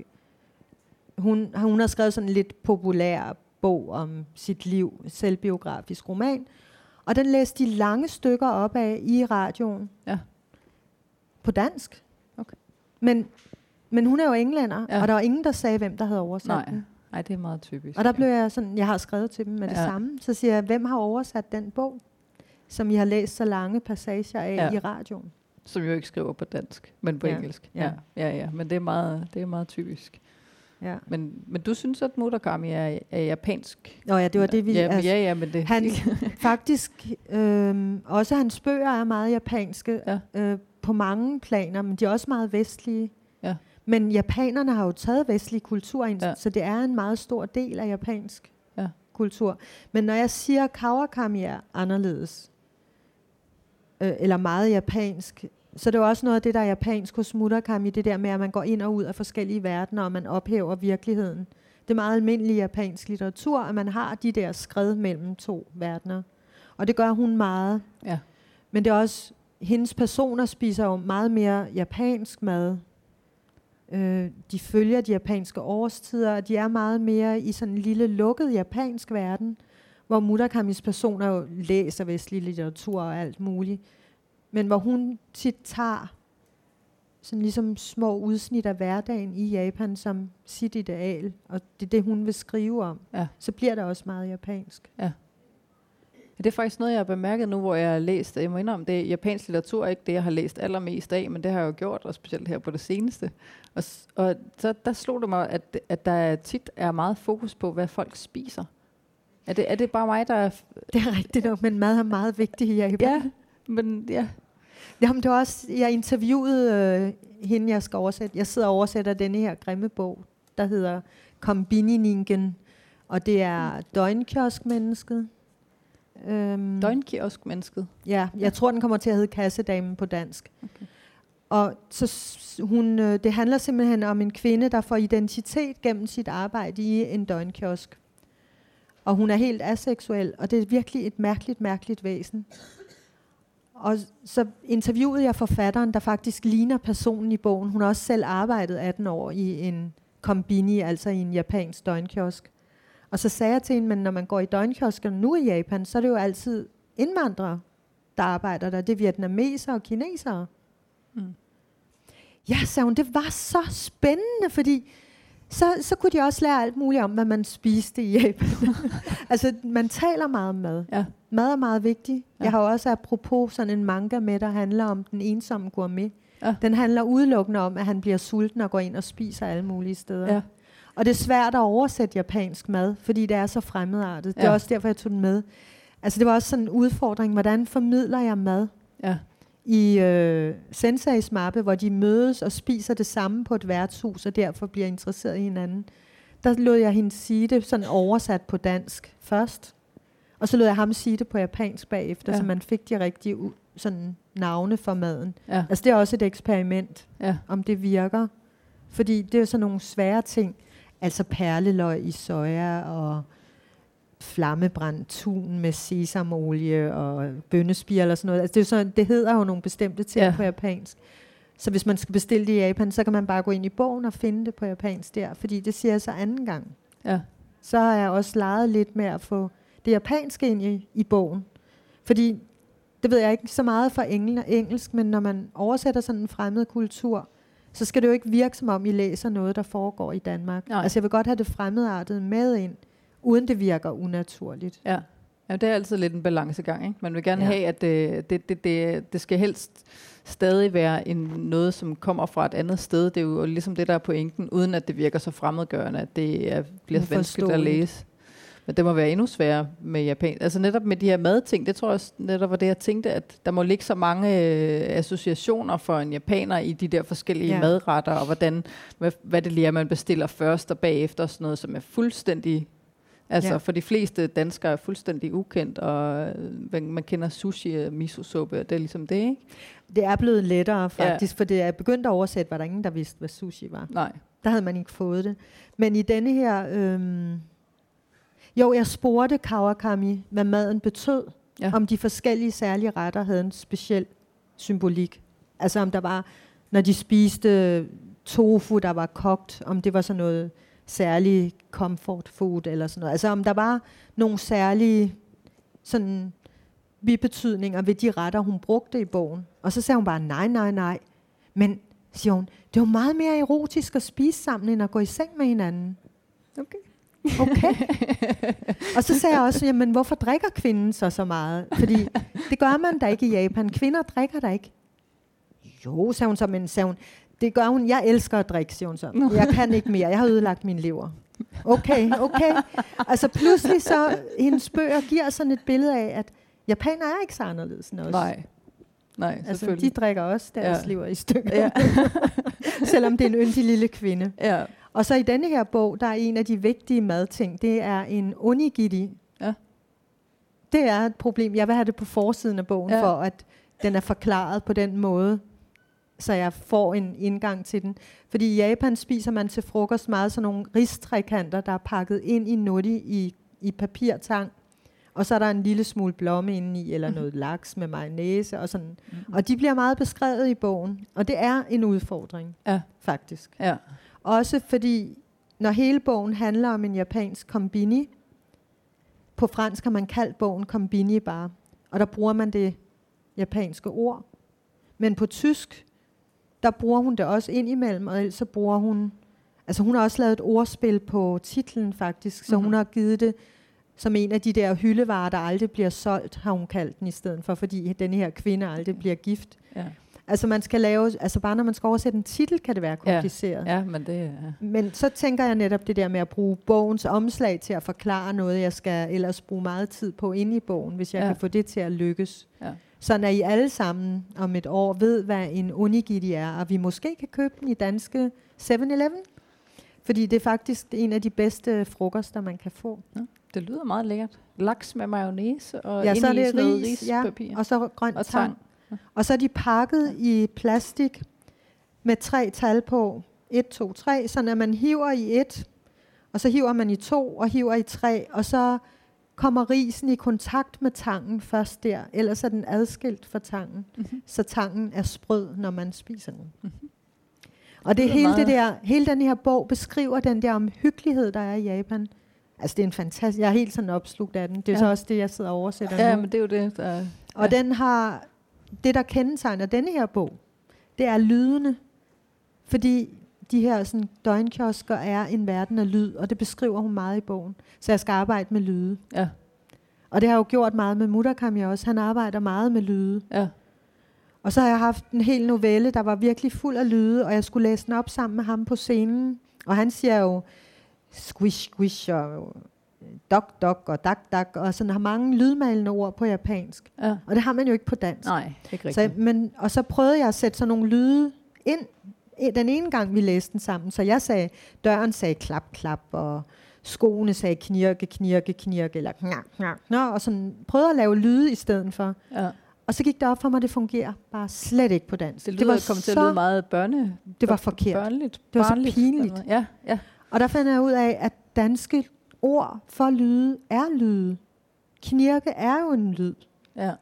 hun, hun har skrevet sådan en lidt populær bog om sit liv, selvbiografisk roman, og den læste de lange stykker op af i radioen. Ja. På dansk. Okay. Men, men hun er jo englænder, ja. og der var ingen, der sagde, hvem der havde oversat Nej, den. Nej, det er meget typisk. Og der blev jeg sådan, jeg har skrevet til dem med ja. det samme. Så siger jeg, hvem har oversat den bog, som I har læst så lange passager af Ja. i radioen? Som jo ikke skriver på dansk, men på Ja. engelsk. Ja. Ja. ja, ja, men det er meget, det er meget typisk. Ja. Men, men du synes, at Murakami er, er japansk? Nå ja, det var det, vi... Ja, altså, ja, ja, men det... Han, faktisk, øhm, også hans bøger er meget japanske Ja. øh, på mange planer, men de er også meget vestlige. Ja. Men japanerne har jo taget vestlig kultur ind, Ja. så det er en meget stor del af japansk Ja. kultur. Men når jeg siger, at Kawakami er anderledes, øh, eller meget japansk, så det er jo også noget af det, der er japansk hos Murakami, det der med, at man går ind og ud af forskellige verdener, og man ophæver virkeligheden. Det er meget almindelig japansk litteratur, at man har de der skred mellem to verdener. Og det gør hun meget. Ja. Men det er også, hendes personer spiser jo meget mere japansk mad. Øh, de følger de japanske årstider, og de er meget mere i sådan en lille lukket japansk verden, hvor Murakamis personer jo læser vestlig litteratur og alt muligt. Men hvor hun tit tager sådan ligesom små udsnit af hverdagen i Japan som sit ideal, og det er det, hun vil skrive om. Ja. Så bliver det også meget japansk. Det er faktisk noget, jeg har bemærket nu, hvor jeg har læst, jeg må indrømme, det er japansk litteratur er ikke det, jeg har læst allermest af, men det har jeg jo gjort, og specielt her på det seneste. Og, og så der slog det mig, at, at der tit er meget fokus på, hvad folk spiser. Er det, er det bare mig, der er... Det er rigtigt nok, men mad er meget vigtigt i Japan. Ja, men ja. Jamen, det var også, jeg interviewede øh, hende, jeg skal oversætte. Jeg sidder og oversætter denne her grimme bog, der hedder Kombininingen, og det er døgnkioskmennesket. Øhm, Døgnkiosk-mennesket. Ja, jeg tror, den kommer til at hedde Kassedamen på dansk. Okay. Og så hun, øh, det handler simpelthen om en kvinde, der får identitet gennem sit arbejde i en døgnkiosk. Og hun er helt aseksuel, og det er virkelig et mærkeligt, mærkeligt væsen. Og så interviewede jeg forfatteren, der faktisk ligner personen i bogen. Hun har også selv arbejdet 18 år i en kombini, altså i en japansk døgnkiosk. Og så sagde jeg til hende, men når man går i døgnkiosken nu i Japan, så er det jo altid indvandrere, der arbejder der. Det er vietnamesere og kinesere. Mm. Ja, sagde hun, det var så spændende, fordi så, så kunne de også lære alt muligt om, hvad man spiste i Japan. altså, man taler meget om mad. Ja. Mad er meget vigtigt. Ja. Jeg har også apropos sådan en manga med, der handler om den ensomme gourmet. Ja. Den handler udelukkende om, at han bliver sulten og går ind og spiser alle mulige steder. Ja. Og det er svært at oversætte japansk mad, fordi det er så fremmedartet. Det er Ja. også derfor, jeg tog den med. Altså, det var også sådan en udfordring. Hvordan formidler jeg mad? Ja. i øh, Senseis mappe, hvor de mødes og spiser det samme på et værtshus, og derfor bliver interesseret i hinanden. Der lod jeg hende sige det sådan oversat på dansk først. Og så lod jeg ham sige det på japansk bagefter, Ja. ja. så man fik de rigtige sådan, navne for maden. Ja. Altså det er også et eksperiment, Ja. om det virker. Fordi det er jo sådan nogle svære ting. Altså perleløg i soja og flammebrændt tun med sesamolie og bønnespir og sådan noget. Altså det, er sådan, det hedder jo nogle bestemte ting Ja. på japansk. Så hvis man skal bestille det i Japan, så kan man bare gå ind i bogen og finde det på japansk der, fordi det siger jeg så anden gang. Ja. Så har jeg også leget lidt med at få det japanske ind i, i bogen. Fordi, det ved jeg ikke så meget for engel, engelsk, men når man oversætter sådan en fremmed kultur, så skal det jo ikke virke som om, I læser noget, der foregår i Danmark. Nej. Altså jeg vil godt have det fremmedartede med ind, uden det virker unaturligt. Ja. Ja, det er altid lidt en balancegang. Ikke? Man vil gerne ja. Have, at det, det, det, det, det skal helst stadig være en, noget, som kommer fra et andet sted. Det er jo ligesom det, der er pointen, uden at det virker så fremmedgørende, at det er, bliver vanskeligt at læse. Men det må være endnu sværere med japan. Altså netop med de her madting, det tror jeg også netop var det, jeg tænkte, at der må ligge så mange øh, associationer for en japaner i de der forskellige ja. Madretter, og hvordan, hvad, hvad det lige er, man bestiller først og bagefter, og sådan noget, som er fuldstændig Altså Ja. for de fleste danskere er fuldstændig ukendt, og øh, man man kender sushi og miso-suppe, og det er ligesom det, ikke? Det er blevet lettere faktisk, ja. for det er begyndt at oversætte, var der ingen, der vidste, hvad sushi var. Nej. Der havde man ikke fået det. Men i denne her... Øhm, jo, jeg spurgte Kawakami, hvad maden betød. Ja. Om de forskellige særlige retter havde en speciel symbolik. Altså om der var, når de spiste tofu, der var kogt, om det var sådan noget særlig comfort food eller sådan noget. Altså om der var nogle særlige sådan bibetydninger ved de retter, hun brugte i bogen. Og så sagde hun bare, nej, nej, nej. Men, siger hun, det var meget mere erotisk at spise sammen, end at gå i seng med hinanden. Okay. Okay. og så sagde jeg også, jamen hvorfor drikker kvinden så så meget? Fordi det gør man da ikke i Japan. Kvinder drikker da ikke. Jo, sagde hun så, men sagde hun, det gør hun. Jeg elsker at drikke, siger hun så. Jeg kan ikke mere. Jeg har ødelagt min lever. Okay, okay. Altså pludselig så, hendes bøger giver sådan et billede af, at japaner er ikke så anderledes end os. Nej. Nej, Altså, de drikker også deres ja. lever i stykker. Ja. Selvom det er en yndig lille kvinde. ja. Og så i denne her bog, der er en af de vigtige madting, det er en onigiri. Ja. Det er et problem. Jeg vil have det på forsiden af bogen, Ja. for at den er forklaret på den måde, så jeg får en indgang til den. Fordi i Japan spiser man til frokost meget sådan nogle ristrekanter, der er pakket ind i nutti i, i papirtang. Og så er der en lille smule blomme indeni, eller noget laks med mayonnaise og sådan. Mhm. Og de bliver meget beskrevet i bogen. Og det er en udfordring, Ja. faktisk. Ja. Også fordi, når hele bogen handler om en japansk kombini, på fransk har man kaldt bogen kombini bare, og der bruger man det japanske ord. Men på tysk, der bruger hun det også indimellem, og ellers så bruger hun, altså hun har også lavet et ordspil på titlen faktisk, så Mhm. hun har givet det som en af de der hyldevarer, der aldrig bliver solgt, har hun kaldt den i stedet for, fordi denne her kvinde aldrig bliver gift. Ja. Altså man skal lave, altså bare når man skal oversætte en titel, kan det være Ja. kompliceret. ja, men det er... Men så tænker jeg netop det der med at bruge bogens omslag til at forklare noget, jeg skal ellers bruge meget tid på inde i bogen, hvis jeg Ja. ja. kan få det til at lykkes. Ja. Sådan at I alle sammen om et år ved, hvad en onigiri er, og vi måske kan købe den i danske 7-Eleven. Fordi det er faktisk en af de bedste frokoster, man kan få. Det lyder meget lækkert. Laks med mayonnaise og Ja, så er det ris, ja, rispapir. Og så grønt Og tang. tang. Og så er de pakket i plastik med tre tal på. 1, 2, 3, så når man hiver i et, og så hiver man i to, og hiver i tre, og så kommer risen i kontakt med tangen først der, ellers er den adskilt fra tangen, Mhm. så tangen er sprød, når man spiser den. Og det lyder hele, meget- det der, hele den her bog beskriver den der omhyggelighed, der er i Japan. Altså det er en fantastisk, jeg er helt sådan opslugt af den. Det er Ja. så også det, jeg sidder og oversætter Ja, nu. men det er jo det, der... Og den har, det der kendetegner denne her bog, det er lydene. Fordi de her sådan, døgnkiosker er en verden af lyd, og det beskriver hun meget i bogen. Så jeg skal arbejde med lyde. Ja, Og det har jeg jo gjort meget med Murakami også. Han arbejder meget med lyde. ja. Og så har jeg haft en hel novelle, der var virkelig fuld af lyde, og jeg skulle læse den op sammen med ham på scenen. Og han siger jo squish, squish og dok, dok og dak, dak, og sådan har mange lydmalende ord på japansk. ja. Og det har man jo ikke på dansk. Nej, ikke Så, rigtigt. men, og så prøvede jeg at sætte sådan nogle lyde ind, den ene gang vi læste den sammen. Så jeg sagde, døren sagde klap, klap, og skoene sagde knirke, knirke, knirke, eller knak, knak, og sådan prøvede at lave lyde i stedet for. Ja. Og så gik det op for mig, at det fungerer bare slet ikke på dansk. Det, lyder, det var kommet til at lyde meget børne. Det var forkert. Børneligt. Det var så pinligt. Ja, ja. Og der fandt jeg ud af, at danske ord for lyde er lyde. Knirke er jo en lyd. Ja,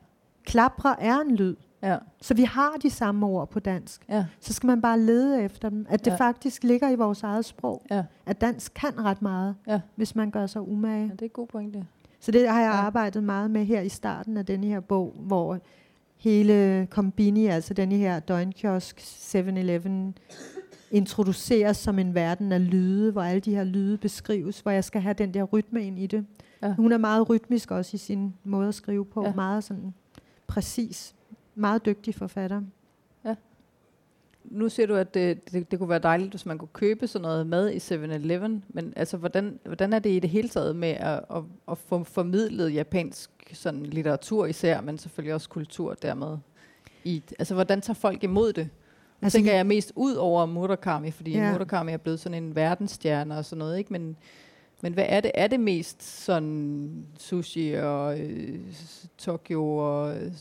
Klapre er en lyd. ja, Så vi har de samme ord på dansk. ja, Så skal man bare lede efter dem. At det Ja. faktisk ligger i vores eget sprog. ja, At dansk kan ret meget, ja. hvis man gør sig umage. ja. det er et god pointe. Så det har jeg Ja. arbejdet meget med her i starten af denne her bog, hvor hele Kombini, altså denne her døgnkiosk 7-Eleven, introduceres som en verden af lyde, hvor alle de her lyde beskrives, hvor jeg skal have den der rytme ind i det. Ja. Hun er meget rytmisk også i sin måde at skrive på, Ja. meget sådan præcis. Meget dygtig forfatter. Nu siger du, at det, det, det kunne være dejligt, hvis man kunne købe sådan noget mad i 7-Eleven, men altså, hvordan, hvordan er det i det hele taget med at, at, at få formidlet japansk sådan litteratur især, men selvfølgelig også kultur dermed? I, altså, hvordan tager folk imod det? Altså, tænker jeg mest ud over Murakami, fordi Ja. Murakami er blevet sådan en verdensstjerne og sådan noget, ikke? Men, men hvad er det? Er det mest sådan sushi og øh, Tokyo og øh,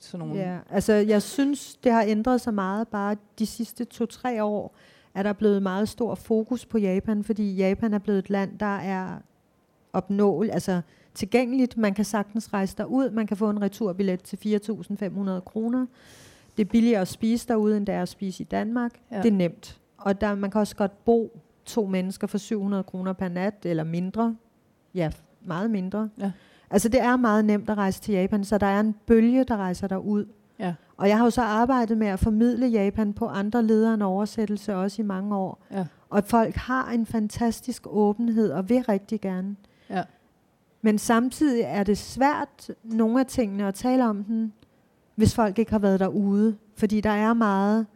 sådan nogle... Ja, altså jeg synes, det har ændret sig meget bare de sidste to-tre år, er der blevet meget stor fokus på Japan, fordi Japan er blevet et land, der er opnåel, altså tilgængeligt. Man kan sagtens rejse derud, man kan få en returbillet til 4.500 kroner. Det er billigere at spise derude, end det er at spise i Danmark. Ja. Det er nemt. Og der, man kan også godt bo to mennesker for 700 kroner per nat, eller mindre. Ja, meget mindre. Ja. Altså det er meget nemt at rejse til Japan, så der er en bølge, der rejser derud. Ja. Og jeg har jo så arbejdet med at formidle Japan på andre ledere end oversættelse også i mange år. Ja. Og folk har en fantastisk åbenhed og vil rigtig gerne. Ja. Men samtidig er det svært nogle af tingene at tale om den, hvis folk ikke har været derude. Fordi der er meget...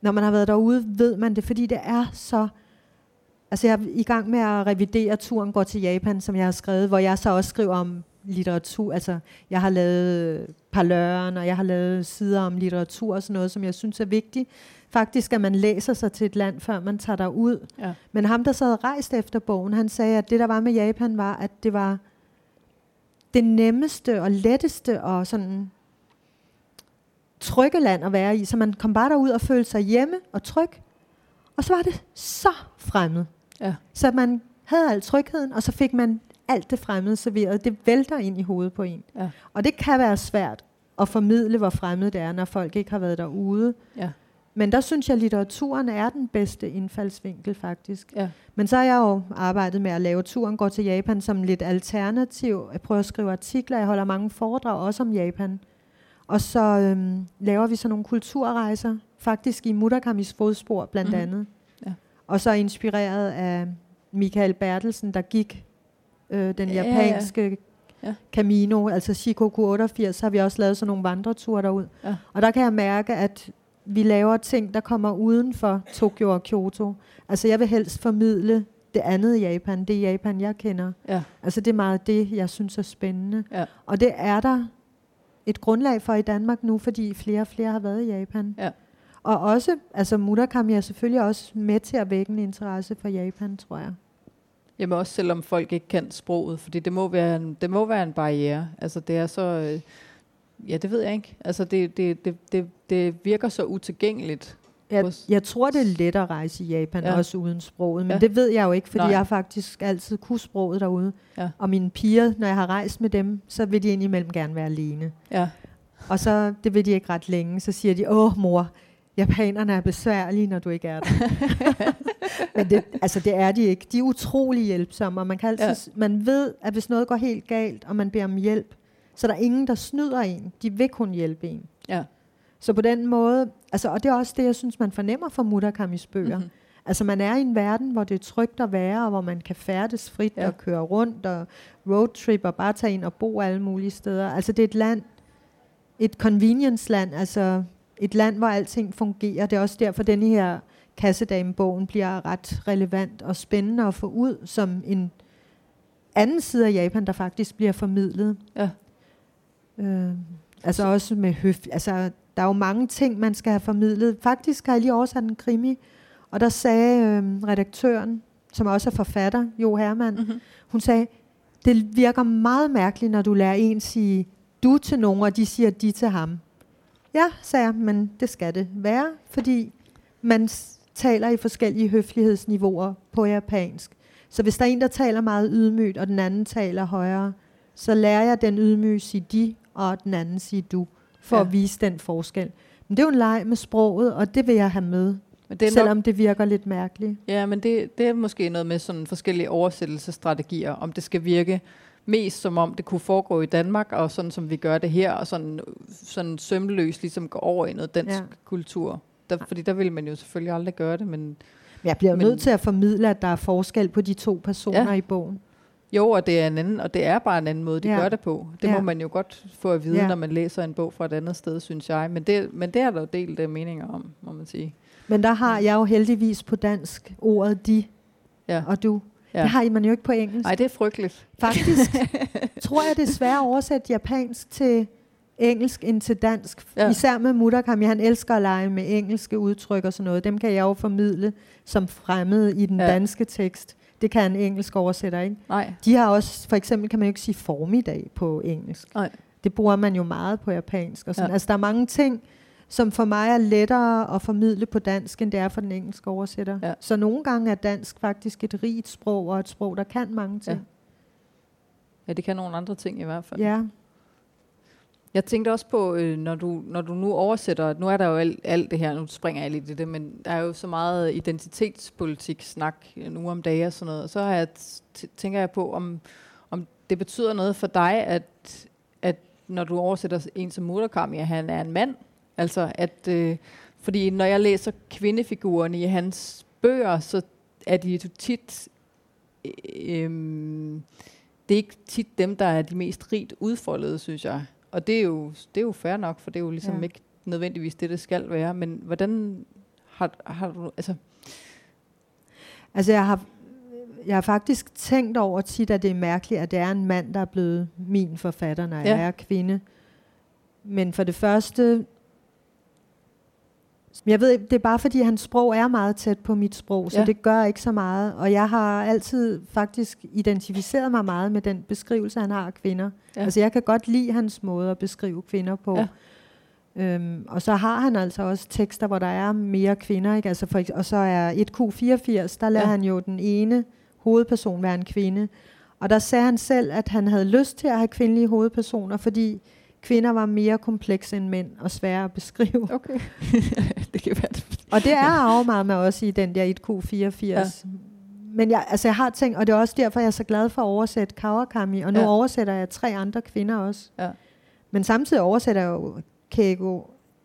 Når man har været derude, ved man det, fordi det er så... Altså jeg er i gang med at revidere turen går til Japan, som jeg har skrevet, hvor jeg så også skriver om litteratur. Altså jeg har lavet parløren, og jeg har lavet sider om litteratur og sådan noget, som jeg synes er vigtigt. Faktisk, at man læser sig til et land, før man tager derud. Ja. Men ham, der sad rejst efter bogen, han sagde, at det, der var med Japan, var, at det var det nemmeste og letteste og sådan trygge land at være i. Så man kom bare derud og følte sig hjemme og tryg. Og så var det så fremmed. Ja. Så man havde al trygheden, og så fik man alt det fremmede serveret. Det vælter ind i hovedet på en. Ja. Og det kan være svært at formidle, hvor fremmed det er, når folk ikke har været derude. Ja. Men der synes jeg, at litteraturen er den bedste indfaldsvinkel faktisk. Ja. Men så har jeg jo arbejdet med at lave turen går til Japan som lidt alternativ. Jeg prøver at skrive artikler, jeg holder mange foredrag også om Japan. Og så øhm, laver vi så nogle kulturrejser, faktisk i Murakamis fodspor blandt Mhm. andet. Ja. Og så inspireret af Michael Bertelsen, der gik øh, den Ja, ja, ja. japanske Ja. Camino, altså Shikoku 88, så har vi også lavet sådan nogle vandreture derud. Ja. Og der kan jeg mærke, at vi laver ting, der kommer uden for Tokyo og Kyoto. Altså jeg vil helst formidle det andet Japan, det Japan, jeg kender. Ja. Altså det er meget det, jeg synes er spændende. Ja. Og det er der et grundlag for i Danmark nu, fordi flere og flere har været i Japan. Ja. Og også, altså Murakami er selvfølgelig også med til at vække en interesse for Japan, tror jeg. Jamen også selvom folk ikke kan sproget, fordi det må være en, det må være en barriere. Altså det er så, øh, ja det ved jeg ikke. Altså det, det, det, det, det virker så utilgængeligt. Jeg, jeg tror, det er let at rejse i Japan, Ja. også uden sproget. Men Ja. det ved jeg jo ikke, fordi Nej. jeg faktisk altid kunne sproget derude. Ja. Og mine piger, når jeg har rejst med dem, så vil de indimellem gerne være alene. Ja, Og så, det vil de ikke ret længe, så siger de, åh mor, japanerne er besværlige, når du ikke er der. Men det, altså, det er de ikke. De er utrolig hjælpsomme, og man, kan altid, Ja. man ved, at hvis noget går helt galt, og man beder om hjælp, så er der ingen, der snyder en. De vil kun hjælpe en. ja. Så på den måde, altså, og det er også det, jeg synes, man fornemmer fra Murakamis bøger. Mhm. Mm-hmm. Altså man er i en verden, hvor det er trygt at være, og hvor man kan færdes frit Ja. og køre rundt og roadtrip og bare tage ind og bo alle mulige steder. Altså det er et land, et convenience-land, altså et land, hvor alting fungerer. Det er også derfor, denne her kassedamebogen bliver ret relevant og spændende at få ud som en anden side af Japan, der faktisk bliver formidlet. Ja. Øh, altså også med høf. Altså, der er jo mange ting, man skal have formidlet. Faktisk har jeg lige oversat en krimi, og der sagde øh, redaktøren, som også er forfatter, Jo Hermann, Mm-hmm. hun sagde, det virker meget mærkeligt, når du lærer en sige du til nogen, og de siger de til ham. Ja, sagde jeg, men det skal det være, fordi man taler i forskellige høflighedsniveauer på japansk. Så hvis der er en, der taler meget ydmygt, og den anden taler højere, så lærer jeg den ydmyge sige de, og den anden sige du, for Ja. at vise den forskel. Men det er jo en leg med sproget, og det vil jeg have med, Men det er nok, selvom det virker lidt mærkeligt. ja, men det, det er måske noget med sådan forskellige oversættelsesstrategier, om det skal virke mest som om det kunne foregå i Danmark, og sådan som vi gør det her, og sådan, sådan sømløst ligesom gå over i noget dansk ja. Kultur. Der, fordi der vil man jo selvfølgelig aldrig gøre det, men jeg bliver Men- nødt til at formidle, at der er forskel på de to personer ja. i bogen. Jo, og det er en anden, og det er bare en anden måde, de ja. Gør det på. Det ja. må man jo godt få at vide, ja. Når man læser en bog fra et andet sted, synes jeg. Men det, men det er der jo delte meninger om, må man sige. Men der har jeg jo heldigvis på dansk ordet de Ja. og du. Ja. Det har man jo ikke på engelsk. Nej, det er frygteligt. Faktisk tror jeg, det er svært at oversætte japansk til engelsk end til dansk. Ja. Især med Murakami. Han elsker at lege med engelske udtryk og sådan noget. Dem kan jeg jo formidle som fremmede i den ja. danske tekst. Det kan en engelsk oversætter ikke. Nej, De har også, for eksempel kan man jo ikke sige formiddag på engelsk. Nej. Det bruger man jo meget på japansk. Og sådan. Ja. Ja. Altså der er mange ting, som for mig er lettere at formidle på dansk, end det er for den engelske oversætter. Ja. Så nogle gange er dansk faktisk et rigt sprog, og et sprog, der kan mange ting. ja, det kan nogle andre ting i hvert fald. Ja. Jeg tænkte også på, øh, når, du, når du nu oversætter, nu er der jo alt, alt det her, nu springer jeg lidt i det, men der er jo så meget identitetspolitik snak øh, nu om dage og sådan noget, og så har jeg t- tænker jeg på, om, om det betyder noget for dig, at, at når du oversætter en som Murakami, at han er en mand, altså at, øh, fordi når jeg læser kvindefigurerne i hans bøger, så er de jo tit, øh, øh, det er ikke tit dem, der er de mest rigt udfoldede, synes jeg. Og det er jo, det er jo fair nok, for det er jo ligesom ja. Ikke nødvendigvis det, det skal være. Men hvordan har, har du... Altså, Altså jeg har, jeg har faktisk tænkt over tit, at det er mærkeligt, at det er en mand, der er blevet min forfatter, når Ja. jeg er kvinde. Men for det første, jeg ved, det er bare fordi, hans sprog er meget tæt på mit sprog, så Ja. det gør ikke så meget. Og jeg har altid faktisk identificeret mig meget med den beskrivelse, han har af kvinder. Ja. Altså jeg kan godt lide hans måde at beskrive kvinder på. Ja. Øhm, og så har han altså også tekster, hvor der er mere kvinder. Ikke? Altså for, og så er 1Q84, der lader ja. han jo den ene hovedperson være en kvinde. Og der sagde han selv, at han havde lyst til at have kvindelige hovedpersoner, fordi kvinder var mere komplekse end mænd og svære at beskrive. okay. det kan være det. Og det er meget med også i den der 1Q84. Ja. Men jeg, altså jeg har tænkt, og det er også derfor, jeg er så glad for at oversætte Kawakami, og nu Ja. oversætter jeg tre andre kvinder også. Ja. Men samtidig oversætter jeg jo Keigo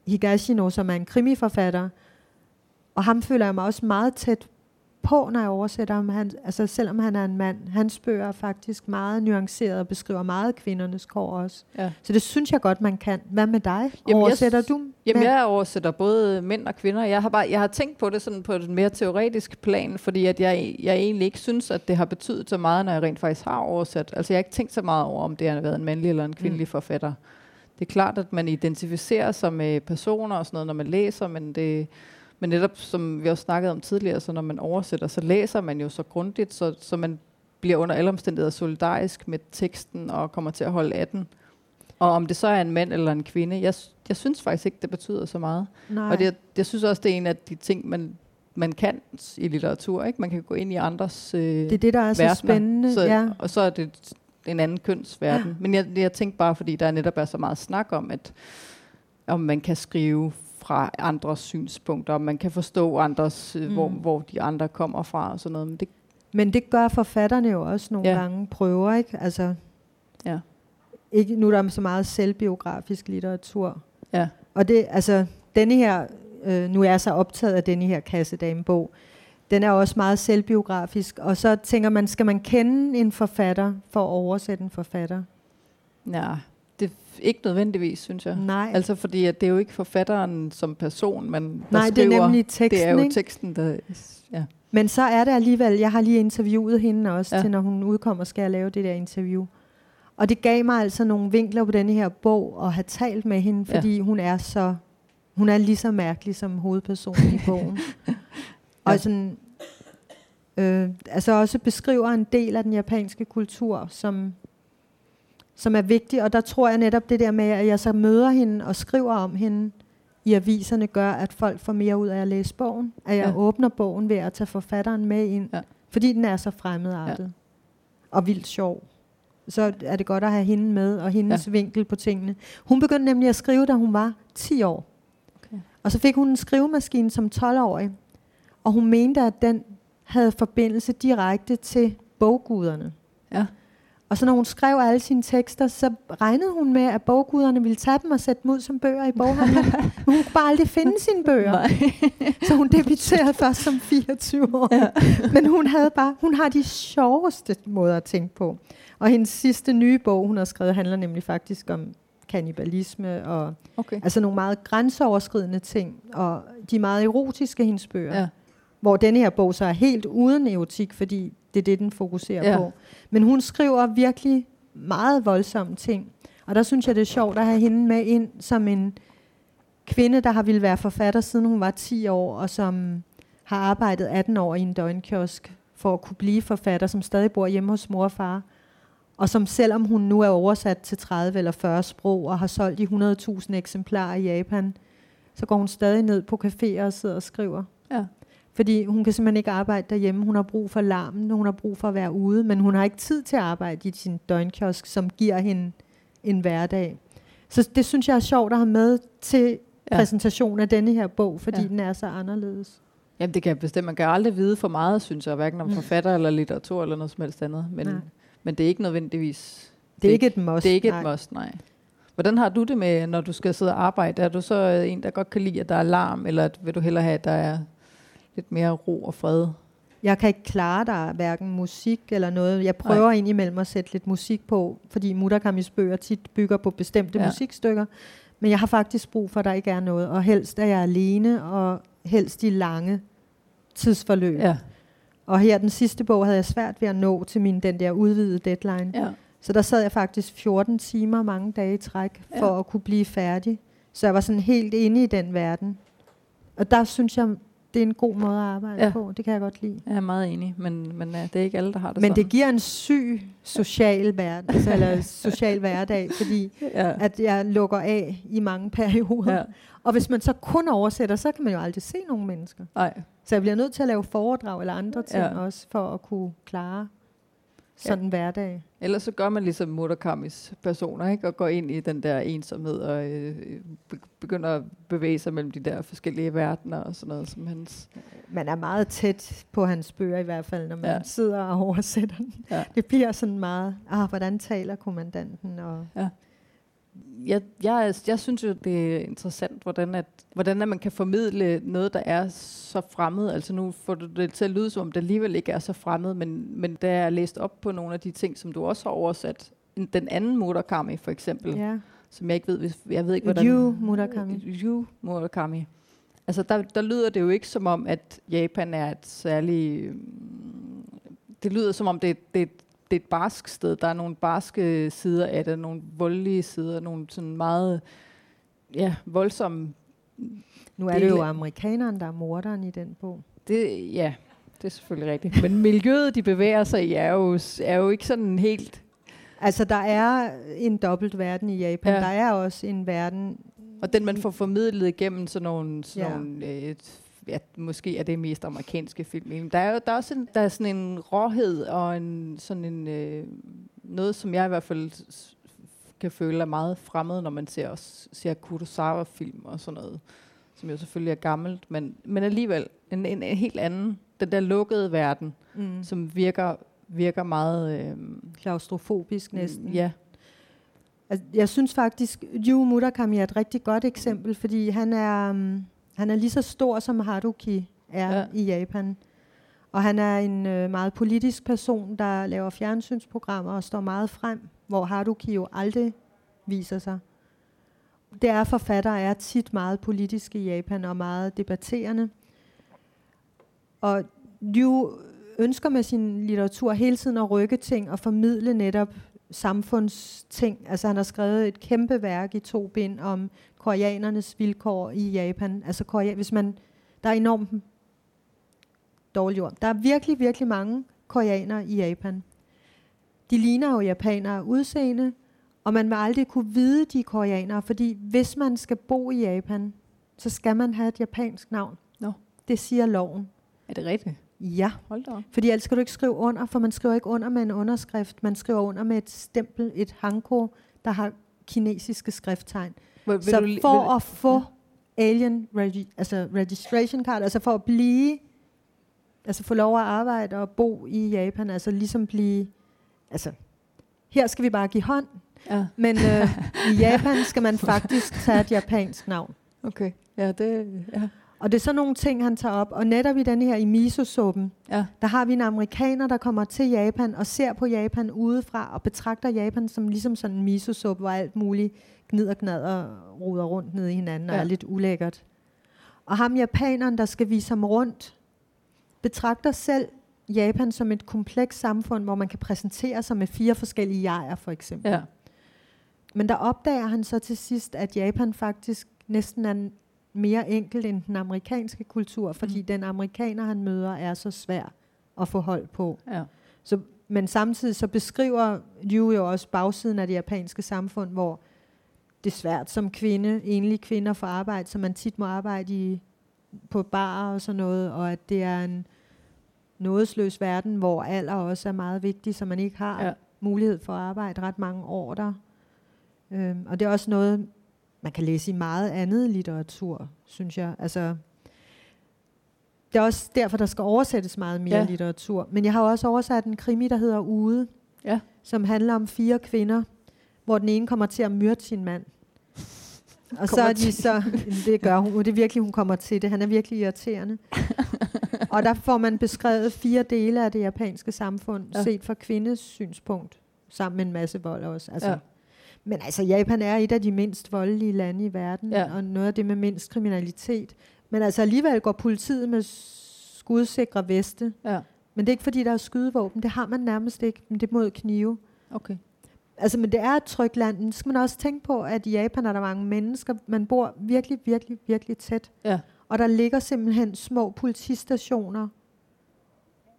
Higashino, som er en krimiforfatter, og ham føler jeg mig også meget tæt på, når jeg oversætter ham. Han, altså selvom han er en mand. Hans bøger er faktisk meget nuanceret og beskriver meget kvindernes kår også. Ja. Så det synes jeg godt, man kan. Hvad med dig? jeg Oversætter s- du? Jamen, mænd? jeg oversætter både mænd og kvinder. Jeg har, bare, jeg har tænkt på det sådan på et mere teoretisk plan, fordi at jeg, jeg egentlig ikke synes, at det har betydet så meget, når jeg rent faktisk har oversat. Altså, jeg har ikke tænkt så meget over, om det har været en mandlig eller en kvindelig mm. forfatter. Det er klart, at man identificerer sig med personer og sådan noget, når man læser, men det... Men netop, som vi også snakkede om tidligere, så når man oversætter, så læser man jo så grundigt, så, så man bliver under alle omstændigheder solidarisk med teksten og kommer til at holde af den. Og om det så er en mand eller en kvinde, jeg, jeg synes faktisk ikke, det betyder så meget. Nej. Og det, jeg synes også, det er en af de ting, man, man kan i litteratur. Ikke? Man kan gå ind i andres øh, det er det, der er så verdener, spændende. Så, ja. Og så er det en anden kønsverden. Ja. Men jeg, jeg tænkte bare, fordi der netop er så meget snak om, at om man kan skrive fra andres synspunkter, om man kan forstå andres, øh, Mm. hvor, hvor de andre kommer fra og sådan noget. Men det, Men det gør forfatterne jo også nogle Ja. gange prøver, ikke? Altså, Ja. ikke, nu er der så meget selvbiografisk litteratur. Ja. Og det, altså, denne her, øh, nu er jeg så optaget af denne her kassedamebog, den er også meget selvbiografisk, og så tænker man, skal man kende en forfatter for at oversætte en forfatter? ja, ikke nødvendigvis, synes ja. Nej, Altså fordi at det er jo ikke forfatteren som person, man Nej det er skriver. nemlig teksten, det er jo teksten, der... Ja. Men så er det alligevel, jeg har lige interviewet hende også, Ja. ja. til når hun udkommer, skal jeg lave det der interview. Og det gav mig altså nogle vinkler på denne her bog, at have talt med hende, Ja. fordi hun er så, hun er lige så mærkelig som hovedpersonen i bogen. Ja. Og sådan, øh, altså også beskriver en del af den japanske kultur, som, som er vigtig. Og der tror jeg netop det der med, at jeg så møder hende og skriver om hende i aviserne, gør, at folk får mere ud af at læse bogen. At jeg ja. åbner bogen ved at tage forfatteren med ind, ja. fordi den er så fremmedartet ja. og vildt sjov så er det godt at have hende med, og hendes ja. vinkel på tingene. Hun begyndte nemlig at skrive, da hun var 10 år. Okay. Og så fik hun en skrivemaskine som 12-årig, og hun mente, at den havde forbindelse direkte til bogguderne. Ja. Og så når hun skrev alle sine tekster, så regnede hun med, at bogguderne ville tage dem og sætte dem ud som bøger i boghandlen. Hun kunne bare aldrig finde sine bøger. Nej. så hun debuterede først som 24 år. Ja. Men hun havde bare, hun har de sjoveste måder at tænke på. Og hendes sidste nye bog, hun har skrevet, handler nemlig faktisk om kannibalisme og okay. altså nogle meget grænseoverskridende ting. Og de er meget erotiske, hendes bøger. Ja. Hvor denne her bog så er helt uden erotik, fordi det er det, den fokuserer ja. på. Men hun skriver virkelig meget voldsomme ting. Og der synes jeg, det er sjovt at have hende med ind som en kvinde, der har ville være forfatter, siden hun var 10 år, og som har arbejdet 18 år i en døgnkiosk for at kunne blive forfatter, som stadig bor hjemme hos mor og far og som selvom hun nu er oversat til 30 eller 40 sprog og har solgt i 100.000 eksemplarer i Japan, så går hun stadig ned på caféer og sidder og skriver. Fordi hun kan simpelthen ikke arbejde derhjemme. Hun har brug for larmen, hun har brug for at være ude, men hun har ikke tid til at arbejde i sin døgnkiosk, som giver hende en hverdag. Så det synes jeg er sjovt at have med til ja. præsentation af denne her bog, fordi ja. den er så anderledes. Jamen det kan jeg bestemt. Man kan aldrig vide for meget, synes jeg, hverken om forfatter eller litteratur eller noget som helst andet. Men. Men det er ikke nødvendigvis... Det er ikke et must. Det er ikke nej. et must, nej. Hvordan har du det med, når du skal sidde og arbejde? Er du så en, der godt kan lide, at der er larm, eller vil du hellere have, at der er lidt mere ro og fred? Jeg kan ikke klare der hverken musik eller noget. Jeg prøver Nej. indimellem at sætte lidt musik på, fordi Mudakamis bøger tit bygger på bestemte ja. musikstykker. Men jeg har faktisk brug for, at der ikke er noget. Og helst er jeg alene, og helst i lange tidsforløb. Ja. Og her den sidste bog havde jeg svært ved at nå til min den der udvidede deadline. Ja. Så der sad jeg faktisk 14 timer mange dage i træk for ja. at kunne blive færdig. Så jeg var sådan helt inde i den verden. Og der synes jeg, det er en god måde at arbejde ja. på. Det kan jeg godt lide. Jeg er meget enig, men, men det er ikke alle, der har det Men sådan. det giver en syg social verden, altså, eller social hverdag, fordi ja. at jeg lukker af i mange perioder. Ja. Og hvis man så kun oversætter, så kan man jo aldrig se nogen mennesker. Nej. Så jeg bliver nødt til at lave foredrag eller andre ting ja. også, for at kunne klare sådan ja. hverdag. Ellers så gør man ligesom Murakamis personer, ikke? og går ind i den der ensomhed, og øh, begynder at bevæge sig mellem de der forskellige verdener og sådan noget. Som hans man er meget tæt på hans bøger i hvert fald, når man ja. sidder og oversætter den. Ja. Det bliver sådan meget, ah, hvordan taler kommandanten? Og ja jeg, jeg, jeg synes jo, det er interessant, hvordan, at, hvordan at man kan formidle noget, der er så fremmed. Altså nu får du det til at lyde, som om det alligevel ikke er så fremmed, men, men da jeg læst op på nogle af de ting, som du også har oversat, den anden Murakami for eksempel, ja. som jeg ikke ved, jeg ved ikke, hvordan... Yu Murakami. Yu Murakami. Altså der, der lyder det jo ikke som om, at Japan er et særligt... Det lyder som om, det, det, det er et barsk sted. Der er nogle barske sider af det, nogle voldelige sider, nogle sådan meget ja, voldsomme... Nu er det jo amerikaneren, der er morderen i den bog. Det, ja, det er selvfølgelig rigtigt. Men miljøet, de bevæger sig i, er jo, er jo ikke sådan helt... Altså, der er en dobbelt verden i Japan. Ja. Der er også en verden... Og den, man får formidlet igennem sådan nogle, sådan ja. nogle øh, ja, måske er det mest amerikanske film. Der er jo der er også en, der er sådan en råhed og en, sådan en, øh, noget, som jeg i hvert fald kan føle er meget fremmed, når man ser, også, ser Kurosawa-film og sådan noget, som jo selvfølgelig er gammelt, men, men alligevel en, en, en helt anden, den der lukkede verden, mm. som virker, virker meget... Øh, Klaustrofobisk næsten. Ja. Altså, jeg synes faktisk, Yu Murakami er et rigtig godt eksempel, fordi han er... Um, han er lige så stor, som Haruki er ja. i Japan. Og han er en øh, meget politisk person, der laver fjernsynsprogrammer og står meget frem, hvor Haruki jo aldrig viser sig. Det er forfattere er tit meget politiske i Japan og meget debatterende. Og Liu ønsker med sin litteratur hele tiden at rykke ting og formidle netop samfundsting. Altså han har skrevet et kæmpe værk i to bind om koreanernes vilkår i Japan. Altså korea, hvis man, der er enormt dårlig jord. Der er virkelig, virkelig mange koreanere i Japan. De ligner jo japanere udseende, og man vil aldrig kunne vide, de er koreanere, fordi hvis man skal bo i Japan, så skal man have et japansk navn. Nå. Det siger loven. Er det rigtigt? Ja, Hold da op. fordi ellers skal du ikke skrive under, for man skriver ikke under med en underskrift. Man skriver under med et stempel, et hanko, der har kinesiske skrifttegn. Vil så du, for vil, at få alien regi- altså registration card, altså for at blive, altså få lov at arbejde og bo i Japan, altså ligesom blive, altså her skal vi bare give hånd, Ja, men øh, i Japan skal man faktisk tage et japansk navn. okay. Ja, det... Ja. Og det er sådan nogle ting, han tager op. Og netop i den her i miso-suppen, ja. der har vi en amerikaner, der kommer til Japan og ser på Japan udefra og betragter Japan som ligesom sådan en miso-suppe, hvor alt muligt gnider, gnader og ruder rundt ned i hinanden og Ja. er lidt ulækkert. Og ham japaneren, der skal vise ham rundt, betragter selv Japan som et komplekst samfund, hvor man kan præsentere sig med fire forskellige jeger, for eksempel. ja. Men der opdager han så til sidst, at Japan faktisk næsten er mere enkel end den amerikanske kultur, fordi Mm. den amerikaner, han møder, er så svær at få hold på. ja. Så, men samtidig så beskriver Liu jo også bagsiden af det japanske samfund, hvor det er svært som kvinde, enlige kvinder for arbejde, så man tit må arbejde i, på bar og sådan noget, og at det er en nådesløs verden, hvor alder også er meget vigtig, så man ikke har Ja. mulighed for at arbejde ret mange år der. Øhm, og det er også noget, man kan læse i meget andet litteratur, synes jeg. Altså, det er også derfor, der skal oversættes meget mere Ja. litteratur. Men jeg har også oversat en krimi, der hedder Ude, Ja. som handler om fire kvinder, hvor den ene kommer til at myrde sin mand. Og så er de så, det gør hun, det er virkelig, hun kommer til det. Han er virkelig irriterende. og der får man beskrevet fire dele af det japanske samfund, Ja. set fra kvindes synspunkt, sammen med en masse vold også. Altså, Ja. Men altså, Japan er et af de mindst voldelige lande i verden, ja. og noget af det med mindst kriminalitet. Men altså alligevel går politiet med skudsikre veste. ja. Men det er ikke fordi, der er skydevåben. Det har man nærmest ikke. Men det er mod knive. Okay. Altså, men det er et trygt land. Så skal man også tænke på, at i Japan er der mange mennesker. Man bor virkelig, virkelig, virkelig tæt. Ja. Og der ligger simpelthen små politistationer,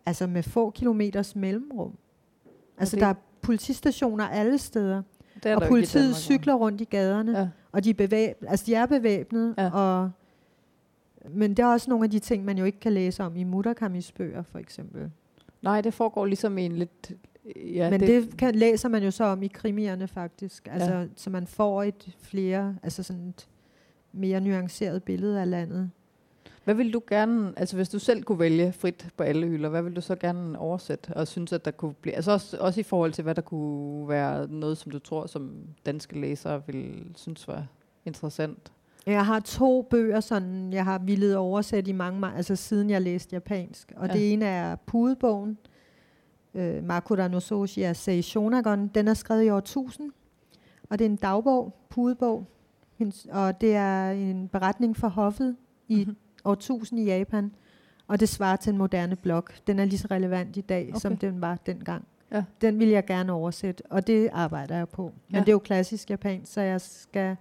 altså med få kilometers mellemrum. Altså, det- der er politistationer alle steder. Det er og der politiet Danmark, cykler rundt i gaderne. Ja. Og de er, bevæb- altså, de er bevæbnet. Ja. Og men det er også nogle af de ting, man jo ikke kan læse om i Murakamis bøger, for eksempel. Nej, det foregår ligesom i en lidt... Ja, Men det, det kan, læser man jo så om i krimierne faktisk. Altså, Ja. Så man får et flere, altså sådan et mere nuanceret billede af landet. Hvad vil du gerne, altså hvis du selv kunne vælge frit på alle hylder, hvad vil du så gerne oversætte og synes, at der kunne blive, altså også, også i forhold til, hvad der kunne være noget, som du tror, som danske læsere vil synes var interessant? Jeg har to bøger, sådan, jeg har villet oversætte i mange, ma- altså siden jeg læste japansk. Og ja. det ene er Pudebogen, øh, Makura no Soshi af Sei Shonagon. Den er skrevet i år 1000, og det er en dagbog, Pudebog. Og det er en beretning fra hoffet i Mhm. mm-hmm. år 1000 i Japan. Og det svarer til en moderne blog. Den er lige så relevant i dag, okay. som den var dengang. Ja. Den vil jeg gerne oversætte, og det arbejder jeg på. Men Ja. det er jo klassisk japansk, så jeg skal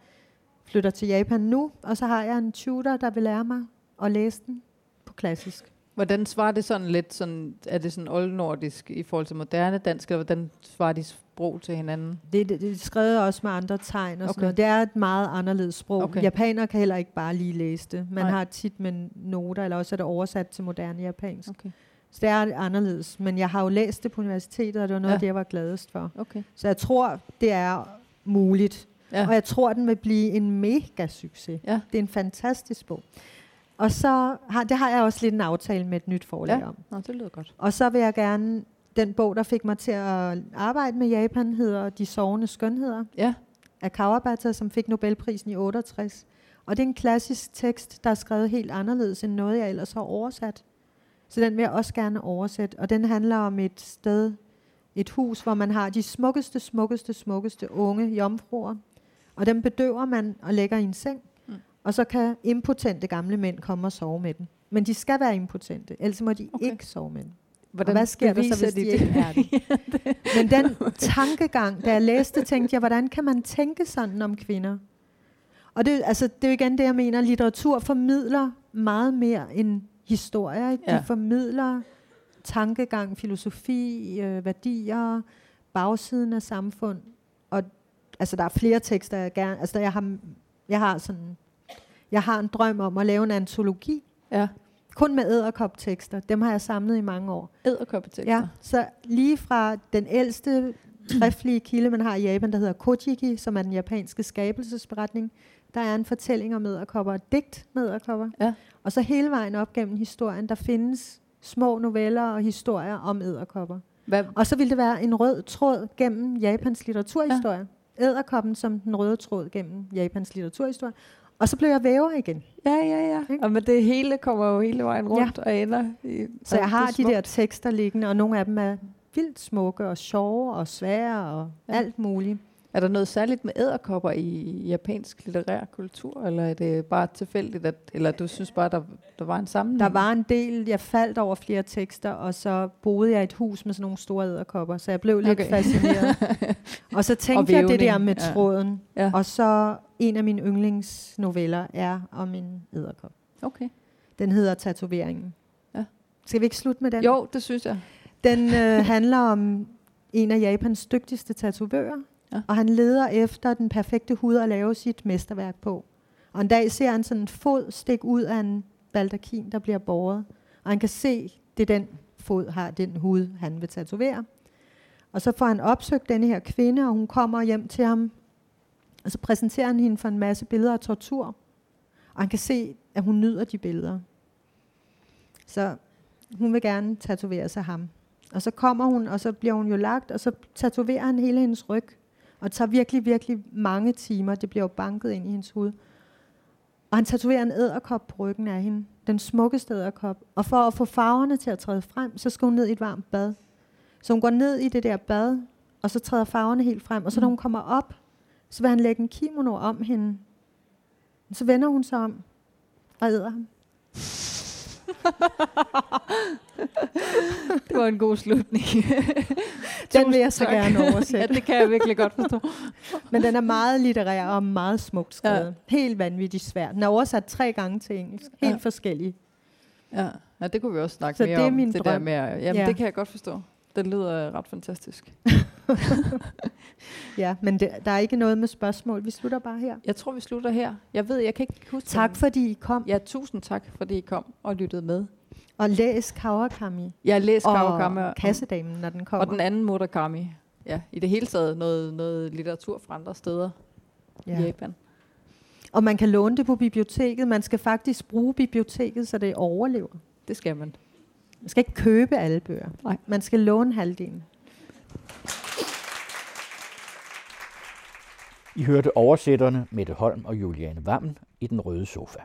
flytter til Japan nu, og så har jeg en tutor, der vil lære mig at læse den på klassisk. Hvordan svarer det sådan lidt, sådan, er det sådan oldnordisk i forhold til moderne dansk, eller hvordan svarer de sprog til hinanden? Det, det, det er skrevet også med andre tegn og sådan Okay. noget. Det er et meget anderledes sprog. Okay. Okay. Japanere kan heller ikke bare lige læse det. Man Nej. har tit med noter, eller også er det oversat til moderne japansk. Okay. Så det er anderledes. Men jeg har jo læst det på universitetet, og det var noget Ja. af det, jeg var gladest for. okay. Så jeg tror, det er muligt. Ja. Og jeg tror, den vil blive en mega succes. Ja. Det er en fantastisk bog. Og så har, det har jeg også lidt en aftale med et nyt forlag Ja. om. Nå, det lyder godt. Og så vil jeg gerne, den bog, der fik mig til at arbejde med Japan, hedder De sovende skønheder Ja, af Kawabata, som fik Nobelprisen i 68. Og det er en klassisk tekst, der er skrevet helt anderledes end noget, jeg ellers har oversat. Så den vil jeg også gerne oversætte. Og den handler om et sted, et hus, hvor man har de smukkeste, smukkeste, smukkeste unge jomfruer. Og dem bedøver man og lægger i en seng. Og så kan impotente gamle mænd komme og sove med dem. Men de skal være impotente, ellers må de Okay. ikke sove med dem. hvordan og hvad sker der så, hvis de, de ikke er det? Men den tankegang, da jeg læste, tænkte jeg, hvordan kan man tænke sådan om kvinder? Og det, altså, det er jo igen det, jeg mener. Litteratur formidler meget mere end historier. Ikke? De Ja. formidler tankegang, filosofi, øh, værdier, bagsiden af samfund. Og altså, der er flere tekster, jeg gerne... Altså, jeg har, jeg har sådan... Jeg har en drøm om at lave en antologi, Ja. kun med æderkoptekster. Dem har jeg samlet i mange år. Æderkoppetekster. Ja, så lige fra den ældste skriftlige kilde, man har i Japan, der hedder Kojiki, som er den japanske skabelsesberetning, der er en fortælling om æderkopper, et digt med æderkopper. Ja. Og så hele vejen op gennem historien, der findes små noveller og historier om æderkopper. Hvad, Og så vil det være en rød tråd gennem Japans litteraturhistorie. Ja. Æderkoppen som den røde tråd gennem Japans litteraturhistorie. Og så blev jeg væver igen. ja, ja, ja. Ikke? Og men det hele kommer jo hele vejen rundt ja. og ender i... Så jeg har de der tekster liggende, og nogle af dem er vildt smukke og sjove og svære og Ja. ja. alt muligt. Er der noget særligt med æderkopper i japansk litterær kultur, eller er det bare tilfældigt, at, eller du synes bare, der, der var en sammenhæng? Der var en del, jeg faldt over flere tekster, og så boede jeg i et hus med sådan nogle store æderkopper, så jeg blev lidt Okay. okay. fascineret. og så tænkte Og jeg det der med ja. tråden. Ja. Og så en af mine yndlingsnoveller er om en æderkop. Okay. Den hedder Tatoveringen. Ja. Skal vi ikke slutte med den? Jo, det synes jeg. Den øh, handler om en af Japans dygtigste tatovører, Ja. og han leder efter den perfekte hud at lave sit mesterværk på. Og en dag ser han sådan en fod stikke ud af en baldakin, der bliver båret, og han kan se, det er den fod har den hud, han vil tatovere. Og så får han opsøgt denne her kvinde, og hun kommer hjem til ham, og så præsenterer han hende for en masse billeder af tortur. Og han kan se, at hun nyder de billeder. Så hun vil gerne tatovere sig ham. Og så kommer hun, og så bliver hun jo lagt, og så tatoverer han hele hendes ryg. Og det tager virkelig, virkelig mange timer. Det bliver jo banket ind i hendes hud. Og han tatoverer en æderkop på ryggen af hende. Den smukkeste æderkop. Og for at få farverne til at træde frem, så skal hun ned i et varmt bad. Så hun går ned i det der bad, og så træder farverne helt frem. Og så når hun kommer op, så vil han lægge en kimono om hende. Så vender hun sig om og æder ham. Det var en god slutning. Den vil jeg så tak. gerne ja, oversætte. det kan jeg virkelig godt forstå. Men den er meget litterær og meget smukt skrevet. Ja. Ja. Helt vanvittigt svær. Den er oversat tre gange til engelsk. Helt Ja. ja. forskellige. Ja. ja, det kunne vi også snakke Så mere det er om. min det der drøm. med, at- jamen, Ja. det kan jeg godt forstå. Den lyder ret fantastisk. Ja, men det, der er ikke noget med spørgsmål. Vi slutter bare her. Jeg tror, vi slutter her. Jeg ved, jeg kan ikke huske Tak den. fordi I kom. Ja, tusind tak, fordi I kom og lyttede med. Og læs Kawakami læst og Kawakami og, Kassedamen, når den kommer. og den anden Murakami. Ja, i det hele taget noget, noget litteratur fra andre steder ja. i ja. Japan. Og man kan låne det på biblioteket. Man skal faktisk bruge biblioteket, så det overlever. Det skal man. Man skal ikke købe alle bøger. Nej. Man skal låne halvdelen. I hørte oversætterne Mette Holm og Juliane Vammen i Den Røde Sofa.